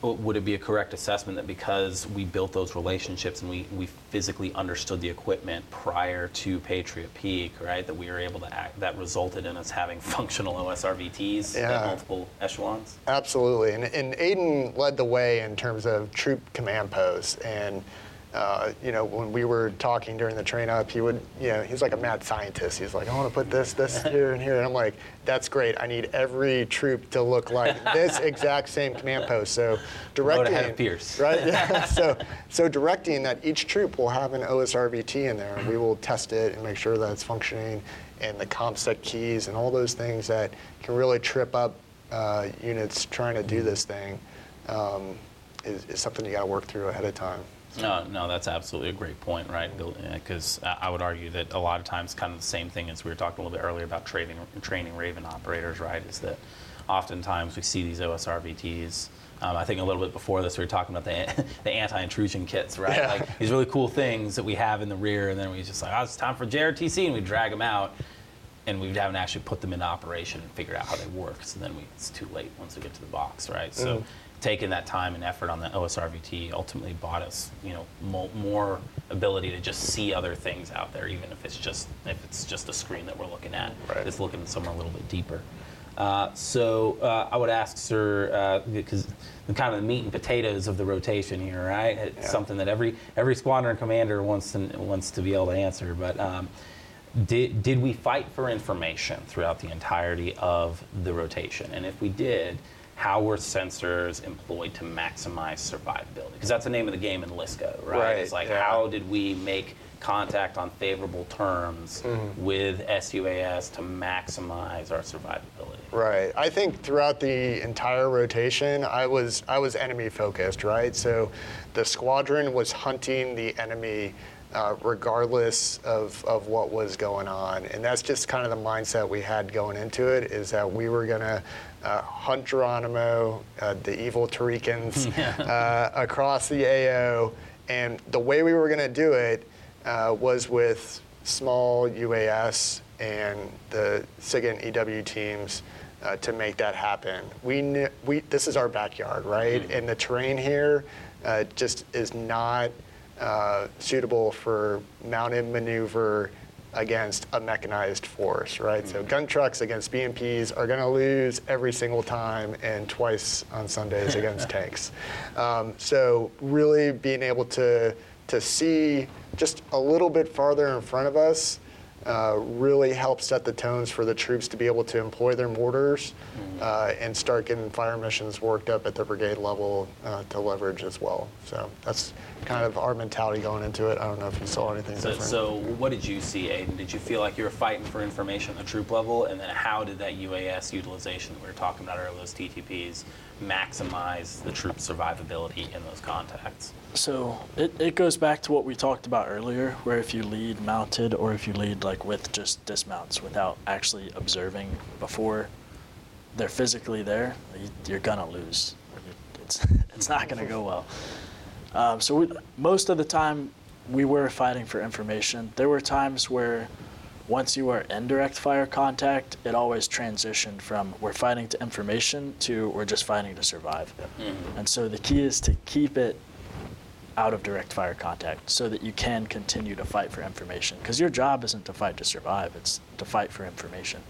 Oh, would it be a correct assessment that because we built those relationships and we, we physically understood the equipment prior to Patriot Peak, right, that we were able to act, that resulted in us having functional OSRVTs Yeah. at multiple echelons? Absolutely. And, and Aiden led the way in terms of troop command posts. And, uh, you know, when we were talking during the train up, he would, you know, he's like a mad scientist. He's like, I want to put this, this here, and here. And I'm like, that's great. I need every troop to look like this exact same command post. So directing. Pierce. Right? Yeah. so, so directing that each troop will have an OSRVT in there, and we will test it and make sure that it's functioning, and the ComSec keys and all those things that can really trip up uh, units trying to do this thing um, is, is something you got to work through ahead of time. No, no, that's absolutely a great point, right? Because I would argue that a lot of times, kind of the same thing as we were talking a little bit earlier about training, training Raven operators, right? Is that oftentimes we see these OSRVTs. Um, I think a little bit before this, we were talking about the, the anti-intrusion kits, right? Yeah. Like these really cool things that we have in the rear, and then we just like, oh, it's time for JRTC, and we drag them out, and we haven't actually put them into operation and figured out how they work. So then we, it's too late once we get to the box, right? So taking that time and effort on the OSRVT ultimately bought us, you know, mo- more ability to just see other things out there, even if it's just if it's just a screen that we're looking at, Right. just looking somewhere a little bit deeper. Uh, so uh, I would ask, sir, uh, because the kind of the meat and potatoes of the rotation here, right? It's Yeah. something that every every squadron commander wants to wants to be able to answer. But um, did did we fight for information throughout the entirety of the rotation? And if we did, how were sensors employed to maximize survivability? Because that's the name of the game in LSCO, right? Right, It's like yeah. how did we make contact on favorable terms Mm-hmm. with SUAS to maximize our survivability? Right. I think throughout the entire rotation, I was I was enemy focused. Right. So the squadron was hunting the enemy. Uh, regardless of, of what was going on. And that's just kind of the mindset we had going into it is that we were going to uh, hunt Geronimo, uh, the evil Tarikans, uh, across the AO. And the way we were going to do it uh, was with small UAS and the SIGINT EW teams uh, to make that happen. We, we this is our backyard, right? And the terrain here uh, just is not uh, suitable for mounted maneuver against a mechanized force, right? So gun trucks against BMPs are going to lose every single time and twice on Sundays against tanks. Um, so really being able to to see just a little bit farther in front of us uh, really helps set the tones for the troops to be able to employ their mortars uh, and start getting fire missions worked up at the brigade level uh, to leverage as well. So that's kind of our mentality going into it. I don't know if you saw anything So, different. so what did you see, Aiden? Did you feel like you were fighting for information at the troop level? And then how did that UAS utilization that we were talking about earlier, those TTPs, maximize the troop survivability in those contacts? So it, it goes back to what we talked about earlier, where if you lead mounted or if you lead like with just dismounts without actually observing before they're physically there, you, you're gonna lose. It's, it's not gonna go well. Um, so we, most of the time we were fighting for information. There were times where once you were in direct fire contact, it always transitioned from we're fighting to information to we're just fighting to survive. Mm-hmm. And so the key is to keep it out of direct fire contact so that you can continue to fight for information. Because your job isn't to fight to survive, it's to fight for information.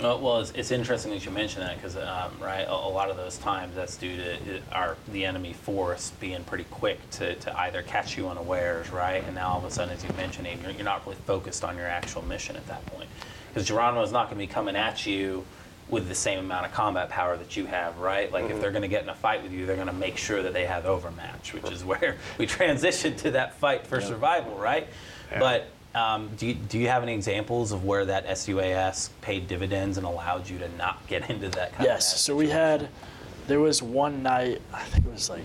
Uh, well, it's, it's interesting that you mention that because, um, right, a, a lot of those times that's due to uh, our the enemy force being pretty quick to, to either catch you unawares, right, and now all of a sudden, as you mentioned, you're, you're not really focused on your actual mission at that point because Geronimo is not going to be coming at you with the same amount of combat power that you have, right? Like if they're going to get in a fight with you, they're going to make sure that they have overmatch, which is where we transition to that fight for survival, right? Yeah. But um, do, you, do you have any examples of where that SUAS paid dividends and allowed you to not get into that kind of Yes. bad So we had, there was one night, I think it was like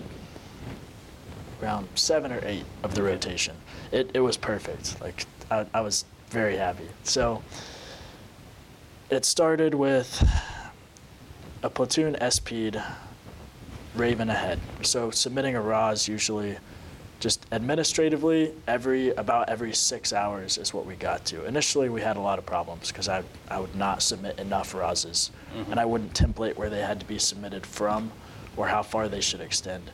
around seven or eight of the rotation. It, it was perfect. Like I, I was very happy. So it started with a platoon SP'd Raven ahead. So submitting a ROZ usually just administratively every about every six hours is what we got to. Initially we had a lot of problems because I, I would not submit enough ROZs and I wouldn't template where they had to be submitted from or how far they should extend.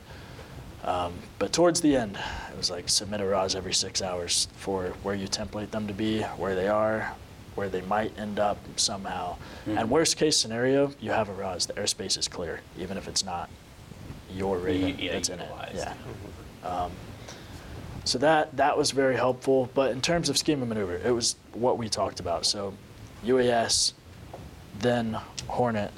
Um, but towards the end, it was like submit a ROZ every six hours for where you template them to be, where they are, where they might end up somehow. And worst case scenario, you have a ROZ. The airspace is clear, even if it's not your Raven yeah, that's in it. Yeah. Um, so that that was very helpful. But in terms of scheme of maneuver, it was what we talked about. So UAS, then Hornet.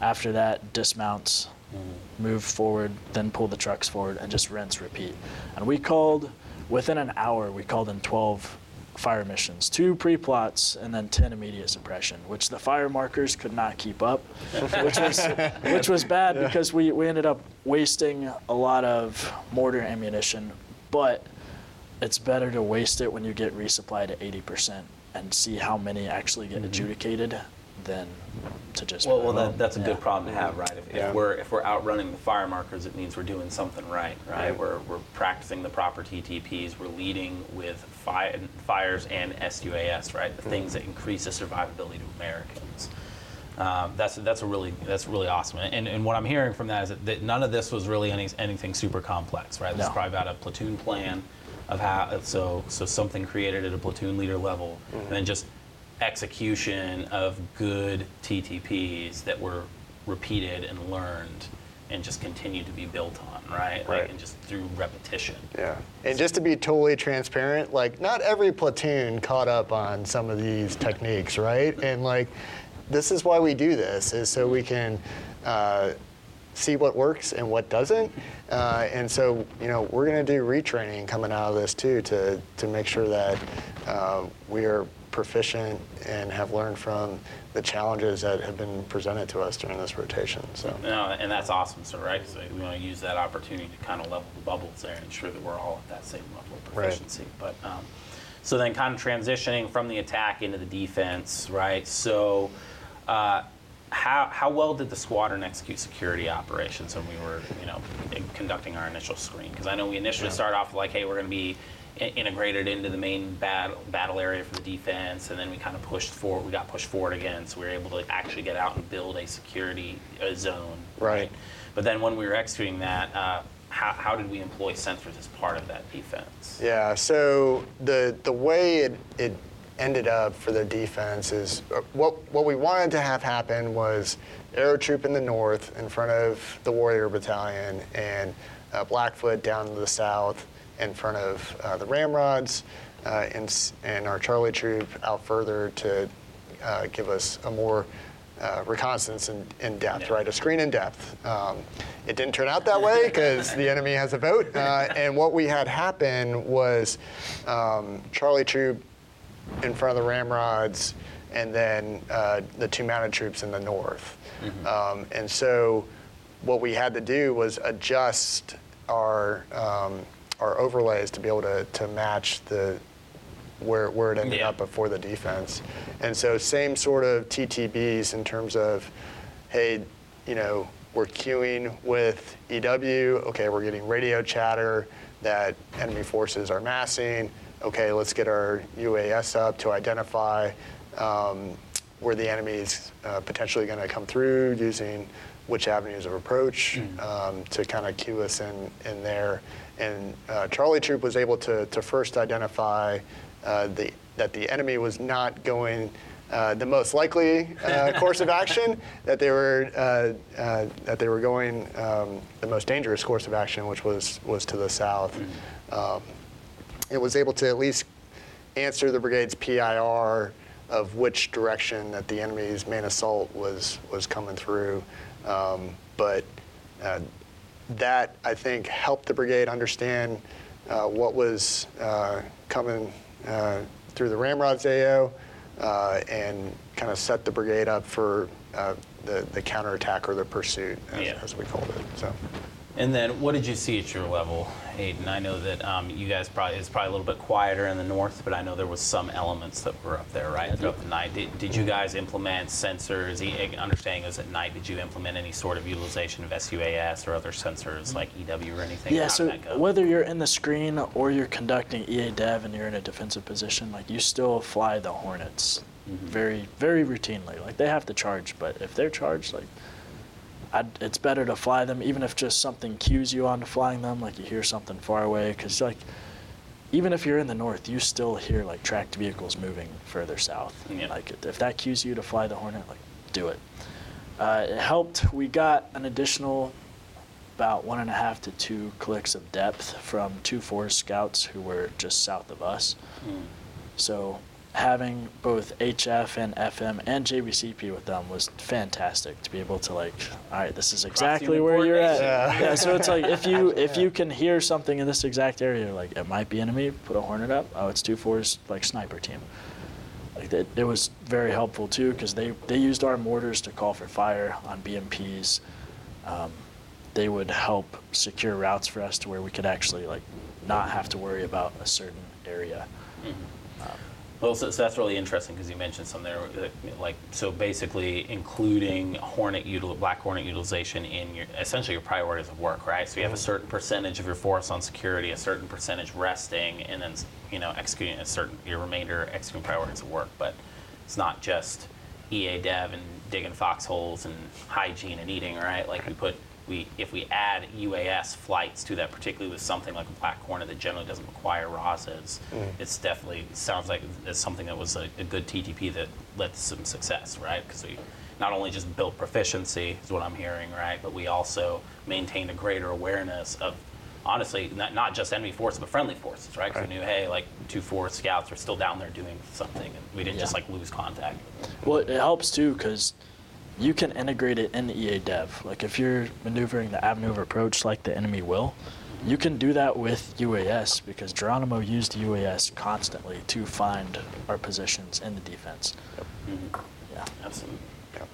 After that, dismounts, mm-hmm. move forward, then pull the trucks forward, and just rinse, repeat. And we called within an hour. We called in 12 fire missions, two pre-plots, and then 10 immediate suppression, which the fire markers could not keep up, which was which was bad because we, we ended up wasting a lot of mortar ammunition. But it's better to waste it when you get resupplied at 80% and see how many actually get mm-hmm. adjudicated than to just. Well, well that, that's a oh, Yeah. good problem to have, right? If, Yeah. if we're if we're outrunning the fire markers, it means we're doing something right, right? Right. We're, we're practicing the proper TTPs. We're leading with fi- fires and SUAS, right? The mm-hmm. things that increase the survivability to Americans. Um, that's that's a really that's really awesome. And, and what I'm hearing from that is that, that none of this was really any, anything super complex, right? This is No. probably about a platoon plan of how so so something created at a platoon leader level, and then just execution of good TTPs that were repeated and learned and just continued to be built on, right? Like, Right. and just through repetition. Yeah. And just to be totally transparent, like not every platoon caught up on some of these techniques, right? And like this is why we do this is so we can uh, see what works and what doesn't. Uh, and so, you know, we're going to do retraining coming out of this too to, to make sure that uh, we are proficient and have learned from the challenges that have been presented to us during this rotation. So, No, and that's awesome, so right, because we want to use that opportunity to kind of level the bubbles there and ensure that we're all at that same level of Right. proficiency. But um, so then, kind of transitioning from the attack into the defense, right? So, uh, how how well did the squadron execute security operations when we were, you know, conducting our initial screen? Because I know we initially started off like, hey, we're going to be integrated into the main battle battle area for the defense, and then we kind of pushed forward. We got pushed forward again, so we were able to actually get out and build a security uh, zone. Right. But then when we were executing that, uh, how, how did we employ sensors as part of that defense? Yeah, so the the way it, it ended up for the defense is uh, what what we wanted to have happen was Aero Troop in the north in front of the Warrior Battalion and uh, Blackfoot down to the south in front of uh, the Ramrods uh, and, and our Charlie Troop out further to uh, give us a more uh, reconnaissance in, in depth, Yeah. right? A screen in depth. Um, it didn't turn out that way because the enemy has a vote. Uh, and what we had happen was um, Charlie Troop in front of the Ramrods and then uh, the two mounted troops in the north. Um, and so what we had to do was adjust our, um, our overlays to be able to, to match the, where, where it ended Yeah. up before the defense. And so same sort of TTPs in terms of, hey, you know, we're queuing with EW. Okay, we're getting radio chatter that enemy forces are massing. Okay, let's get our UAS up to identify um, where the enemy is uh, potentially going to come through using which avenues of approach um, to kind of cue us in, in there. And uh, Charlie Troop was able to, to first identify uh, the, that the enemy was not going uh, the most likely uh, course of action, that they were, uh, uh, that they were going um, the most dangerous course of action, which was, was to the south. Um, it was able to at least answer the brigade's PIR of which direction that the enemy's main assault was was coming through. Um, but uh, that I think helped the brigade understand uh, what was uh, coming uh, through the Ramrods AO uh, and kind of set the brigade up for uh, the, the counterattack or the pursuit, as, Yeah. as we called it. So. And then, what did you see at your level, Aiden? I know that um, you guys probably it's probably a little bit quieter in the north, but I know there was some elements that were up there, right, throughout the night. Did, did you guys implement sensors? Understanding is at night, did you implement any sort of utilization of SUAS or other sensors like EW or anything? Yeah, How so whether you're in the screen or you're conducting EA dev and you're in a defensive position, like you still fly the Hornets Mm-hmm. very, very routinely. Like they have to charge, but if they're charged, like I'd, it's better to fly them, even if just something cues you onto flying them, like you hear something far away, because like even if you're in the north, you still hear like tracked vehicles moving further south. Yeah. Like if that cues you to fly the Hornet, like do it. Uh, it helped. We got an additional about one and a half to two clicks of depth from two forest scouts who were just south of us. Hmm. So having both HF and FM and JBCP with them was fantastic to be able to like, all right, this is exactly human where you're at. coordination. Yeah. So it's like if you if you can hear something in this exact area, like it might be enemy, put a hornet up. Oh, it's two fours like sniper team. Like that, it was very helpful too because they they used our mortars to call for fire on BMPs. Um, they would help secure routes for us to where we could actually like not have to worry about a certain area. Well, so, so that's really interesting because you mentioned some there, like so basically including Hornet util- Black Hornet utilization in your essentially your priorities of work, right? So you have a mm-hmm. certain percentage of your force on security, a certain percentage resting, and then you know executing a certain your remainder executing priorities of work. But it's not just EA dev and digging foxholes and hygiene and eating, right? Like we put we if we add UAS flights to that, particularly with something like a Black Hornet that generally doesn't require ROZs, mm. it's definitely sounds like it's something that was a, a good TTP that led to some success, right? Because we not only just built proficiency, is what I'm hearing, right, but we also maintained a greater awareness of honestly not, not just enemy forces but friendly forces, right? 'Cause we knew, hey, like two four scouts are still down there doing something, and we didn't just like lose contact. Well, it helps too because you can integrate it in EA Dev. Like if you're maneuvering the avenue of approach like the enemy will, you can do that with UAS because Geronimo used UAS constantly to find our positions in the defense. Yeah. Absolutely. Yeah.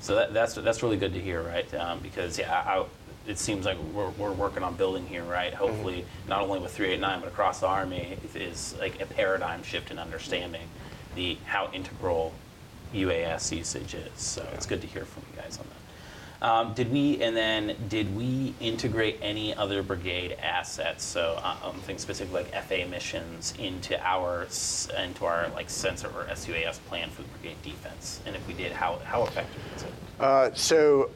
So that, that's that's really good to hear, right? Um, because yeah, I, I, it seems like we're, we're working on building here, right? Hopefully, not only with 389 but across the Army is like a paradigm shift in understanding the how integral UAS usage is. So it's good to hear from you guys on that. Um, did we and then did we integrate any other brigade assets? So uh, um, things specific like FA missions into our into our like sensor or SUAS plan for the brigade defense, and if we did, how how effective was it? Uh, so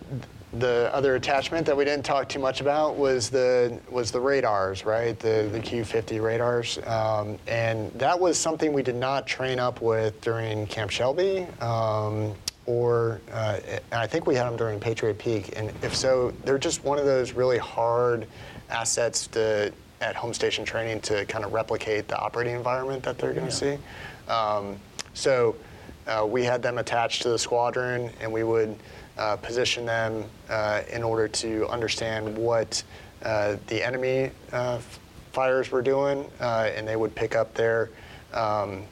the other attachment that we didn't talk too much about was the was the radars, right? The the Q50 radars, um, and that was something we did not train up with during Camp Shelby, um, or uh, I think we had them during Patriot Peak. And if so, they're just one of those really hard assets to at home station training to kind of replicate the operating environment that they're going to see. Um, so uh, we had them attached to the squadron, and we would uh, position them uh, in order to understand what uh, the enemy uh, fires were doing, uh, and they would pick up their um,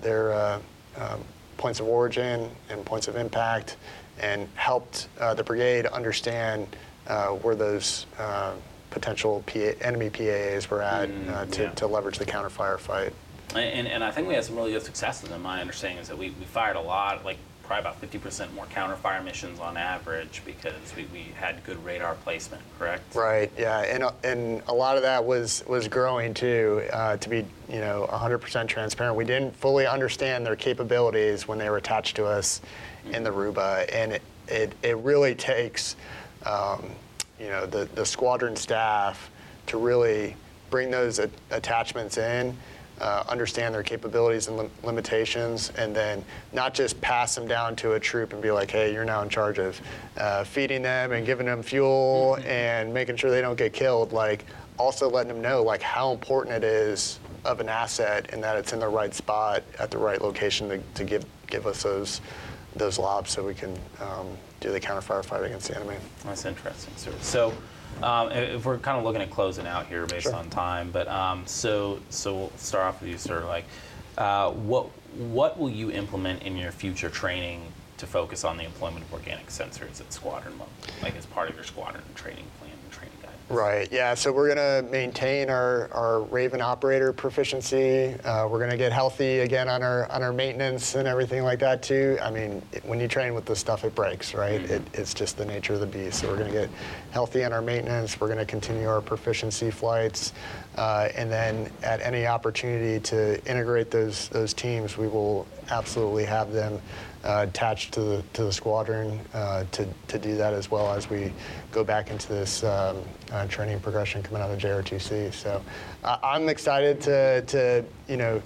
their uh, um, points of origin and points of impact, and helped uh, the brigade understand uh, where those uh, potential PA, enemy PAAs were at Mm, uh, to, yeah. to leverage the counterfire fight. And, and I think we had some really good success with them. My understanding is that we, we fired a lot, like probably about 50% more counterfire missions on average because we, we had good radar placement, correct? Right. Yeah, and and a lot of that was was growing too. Uh, to be you know 100% transparent, we didn't fully understand their capabilities when they were attached to us in the Ruba, and it it, it really takes um, you know the the squadron staff to really bring those a- attachments in. Uh, understand their capabilities and lim- limitations, and then not just pass them down to a troop and be like, "Hey, you're now in charge of uh, feeding them and giving them fuel and making sure they don't get killed." Like, also letting them know like how important it is of an asset and that it's in the right spot at the right location to, to give give us those those lobs so we can um, do the counter firefight against the enemy. That's interesting, sir. So, um, if we're kind of looking at closing out here based Sure. on time, but um, so so we'll start off with you, sir. Like, uh, what what will you implement in your future training to focus on the employment of organic sensors at squadron level, like as part of your squadron training plan and training guidance? Right. Yeah. So we're going to maintain our, our Raven operator proficiency. Uh, we're going to get healthy again on our on our maintenance and everything like that too. I mean, it, when you train with this stuff, it breaks, right? It, it's just the nature of the beast. So we're going to get healthy on our maintenance. We're going to continue our proficiency flights, uh, and then at any opportunity to integrate those those teams, we will absolutely have them uh, attached to the to the squadron uh, to to do that as well as we go back into this um, uh, training progression coming out of JRTC. So uh, I'm excited to to you know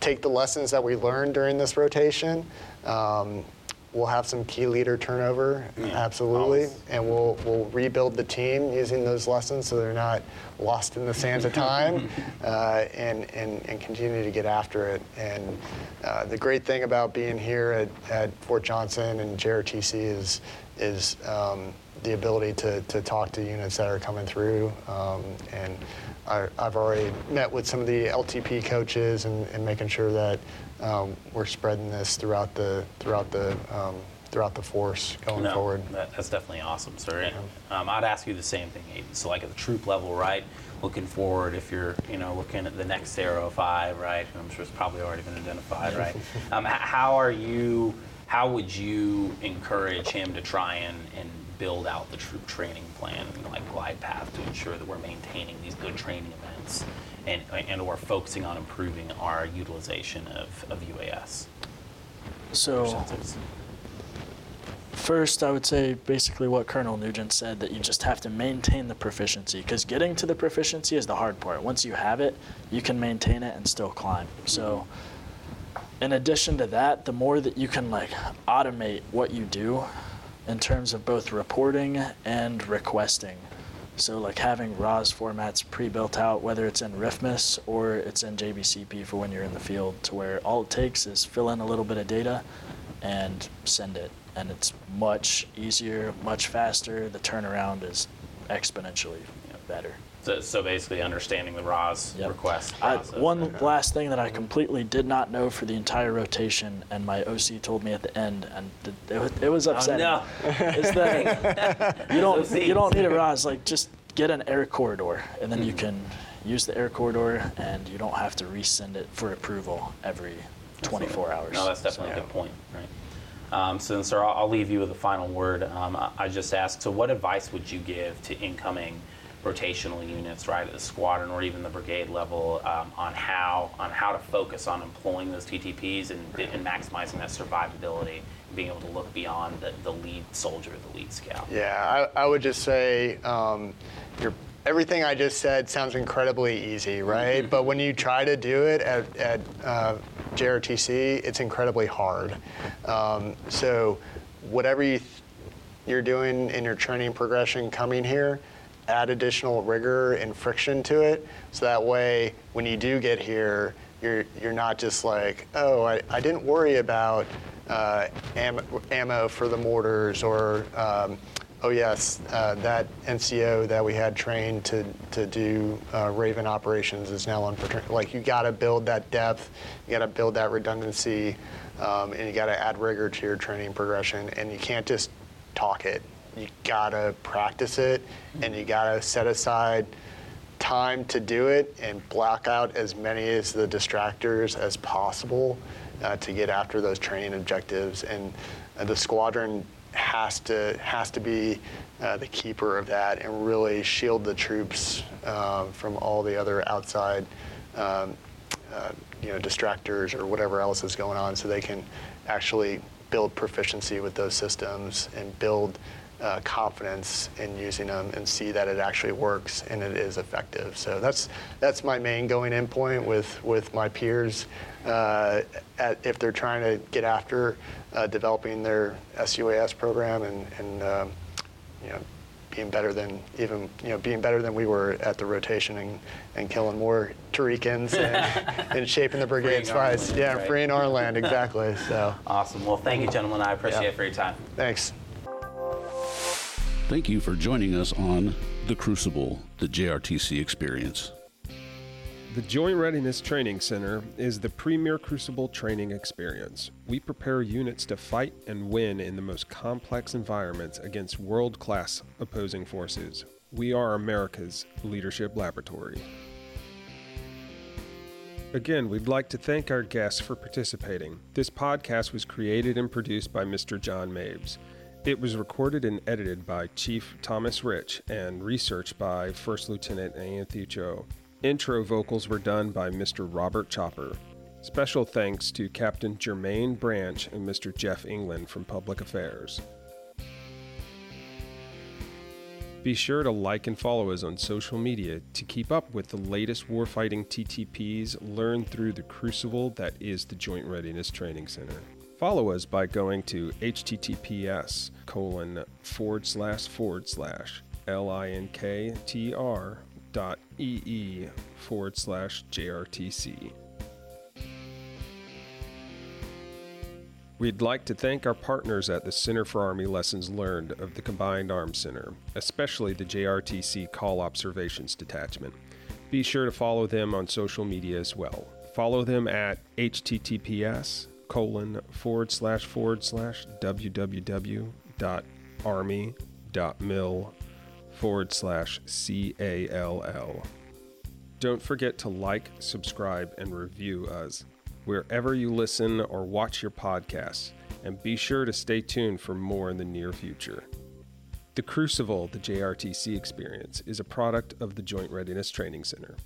take the lessons that we learned during this rotation. Um, We'll have some key leader turnover, Yeah, absolutely, always. and we'll we'll rebuild the team using those lessons so they're not lost in the sands of time, uh, and, and and continue to get after it. And uh, the great thing about being here at, at Fort Johnson and JRTC is is um, the ability to, to talk to units that are coming through. Um, and I, I've already met with some of the LTP coaches and, and making sure that um, we're spreading this throughout the throughout the um, throughout the force going no, forward. That, that's definitely awesome, sir. And um, I'd ask you the same thing, Aiden. So, like at the troop level, right? Looking forward, if you're, you know, looking at the next Arrow Five, right? Who I'm sure has probably already been identified, right? Um, how are you? How would you encourage him to try and, and build out the troop training plan, and like glide path, to ensure that we're maintaining these good training events, and and or focusing on improving our utilization of, of UAS? So first, I would say basically what Colonel Nugent said that you just have to maintain the proficiency because getting to the proficiency is the hard part. Once you have it, you can maintain it and still climb. So in addition to that, the more that you can like automate what you do in terms of both reporting and requesting. So like having ROZ formats pre-built out, whether it's in RFMSS or it's in JBCP for when you're in the field, to where all it takes is fill in a little bit of data and send it. And it's much easier, much faster. The turnaround is exponentially better. So, so basically, understanding the ROZ Yep. request I, process. one last thing that I completely did not know for the entire rotation, and my OC told me at the end, and th- it, was, it was upsetting. no. Is that you don't OC. you don't need a ROZ. Like just get an air corridor, and then you can use the air corridor, and you don't have to resend it for approval every 24 hours. No, that's definitely a good point, right? Um, so, then, sir, I'll, I'll leave you with a final word. Um, I, I just asked, so what advice would you give to incoming rotational units, right, at the squadron or even the brigade level, um, on how on how to focus on employing those TTPs and, and maximizing that survivability, and being able to look beyond the, the lead soldier, the lead scout? Yeah, I, I would just say um, your, everything I just said sounds incredibly easy, right? But when you try to do it at, at uh, JRTC, it's incredibly hard. Um, so whatever you th- you're doing in your training progression coming here, add additional rigor and friction to it, so that way when you do get here, you're you're not just like, oh, I, I didn't worry about uh, ammo, ammo for the mortars or um, oh yes, uh, that NCO that we had trained to to do uh, Raven operations is now on. Like you got to build that depth, you got to build that redundancy, um, and you got to add rigor to your training progression, and you can't just talk it. You gotta practice it, and you gotta set aside time to do it and block out as many as the distractors as possible uh, to get after those training objectives. And uh, the squadron has to has to be uh, the keeper of that and really shield the troops um, from all the other outside. Um, uh, you know, distractors or whatever else is going on, so they can actually build proficiency with those systems and build uh, confidence in using them and see that it actually works and it is effective. So that's that's my main going in point with with my peers uh, at, if they're trying to get after uh, developing their SUAS program and and um, you know being better than even you know being better than we were at the rotation and, and killing more Tarikans and, and shaping the brigade Freeing our spies. land, Yeah, right? freeing our land exactly. So Awesome. Well, thank you, gentlemen. I appreciate Yeah. it for your time. thanks. Thank you for joining us on The Crucible, the JRTC experience. The Joint Readiness Training Center is the premier crucible training experience. We prepare units to fight and win in the most complex environments against world class opposing forces. We are America's leadership laboratory. Again, we'd like to thank our guests for participating. This podcast was created and produced by Mr. John Mabes. It was recorded and edited by Chief Thomas Rich and researched by First Lieutenant Anthony Cho. Intro vocals were done by Mr. Robert Chopper. Special thanks to Captain Jermaine Branch and Mr. Jeff England from Public Affairs. Be sure to like and follow us on social media to keep up with the latest warfighting TTPs learned through the crucible that is the Joint Readiness Training Center. Follow us by going to https colon forward slash forward slash linktr dot ee forward slash jrtc. We'd like to thank our partners at the Center for Army Lessons Learned of the Combined Arms Center, especially the JRTC Call Observations Detachment. Be sure to follow them on social media as well. Follow them at https colon forward slash forward slash www.army.mil forward slash C-A-L-L. Don't forget to like, subscribe, and review us wherever you listen or watch your podcasts, and be sure to stay tuned for more in the near future. The Crucible, the JRTC experience, is a product of the Joint Readiness Training Center.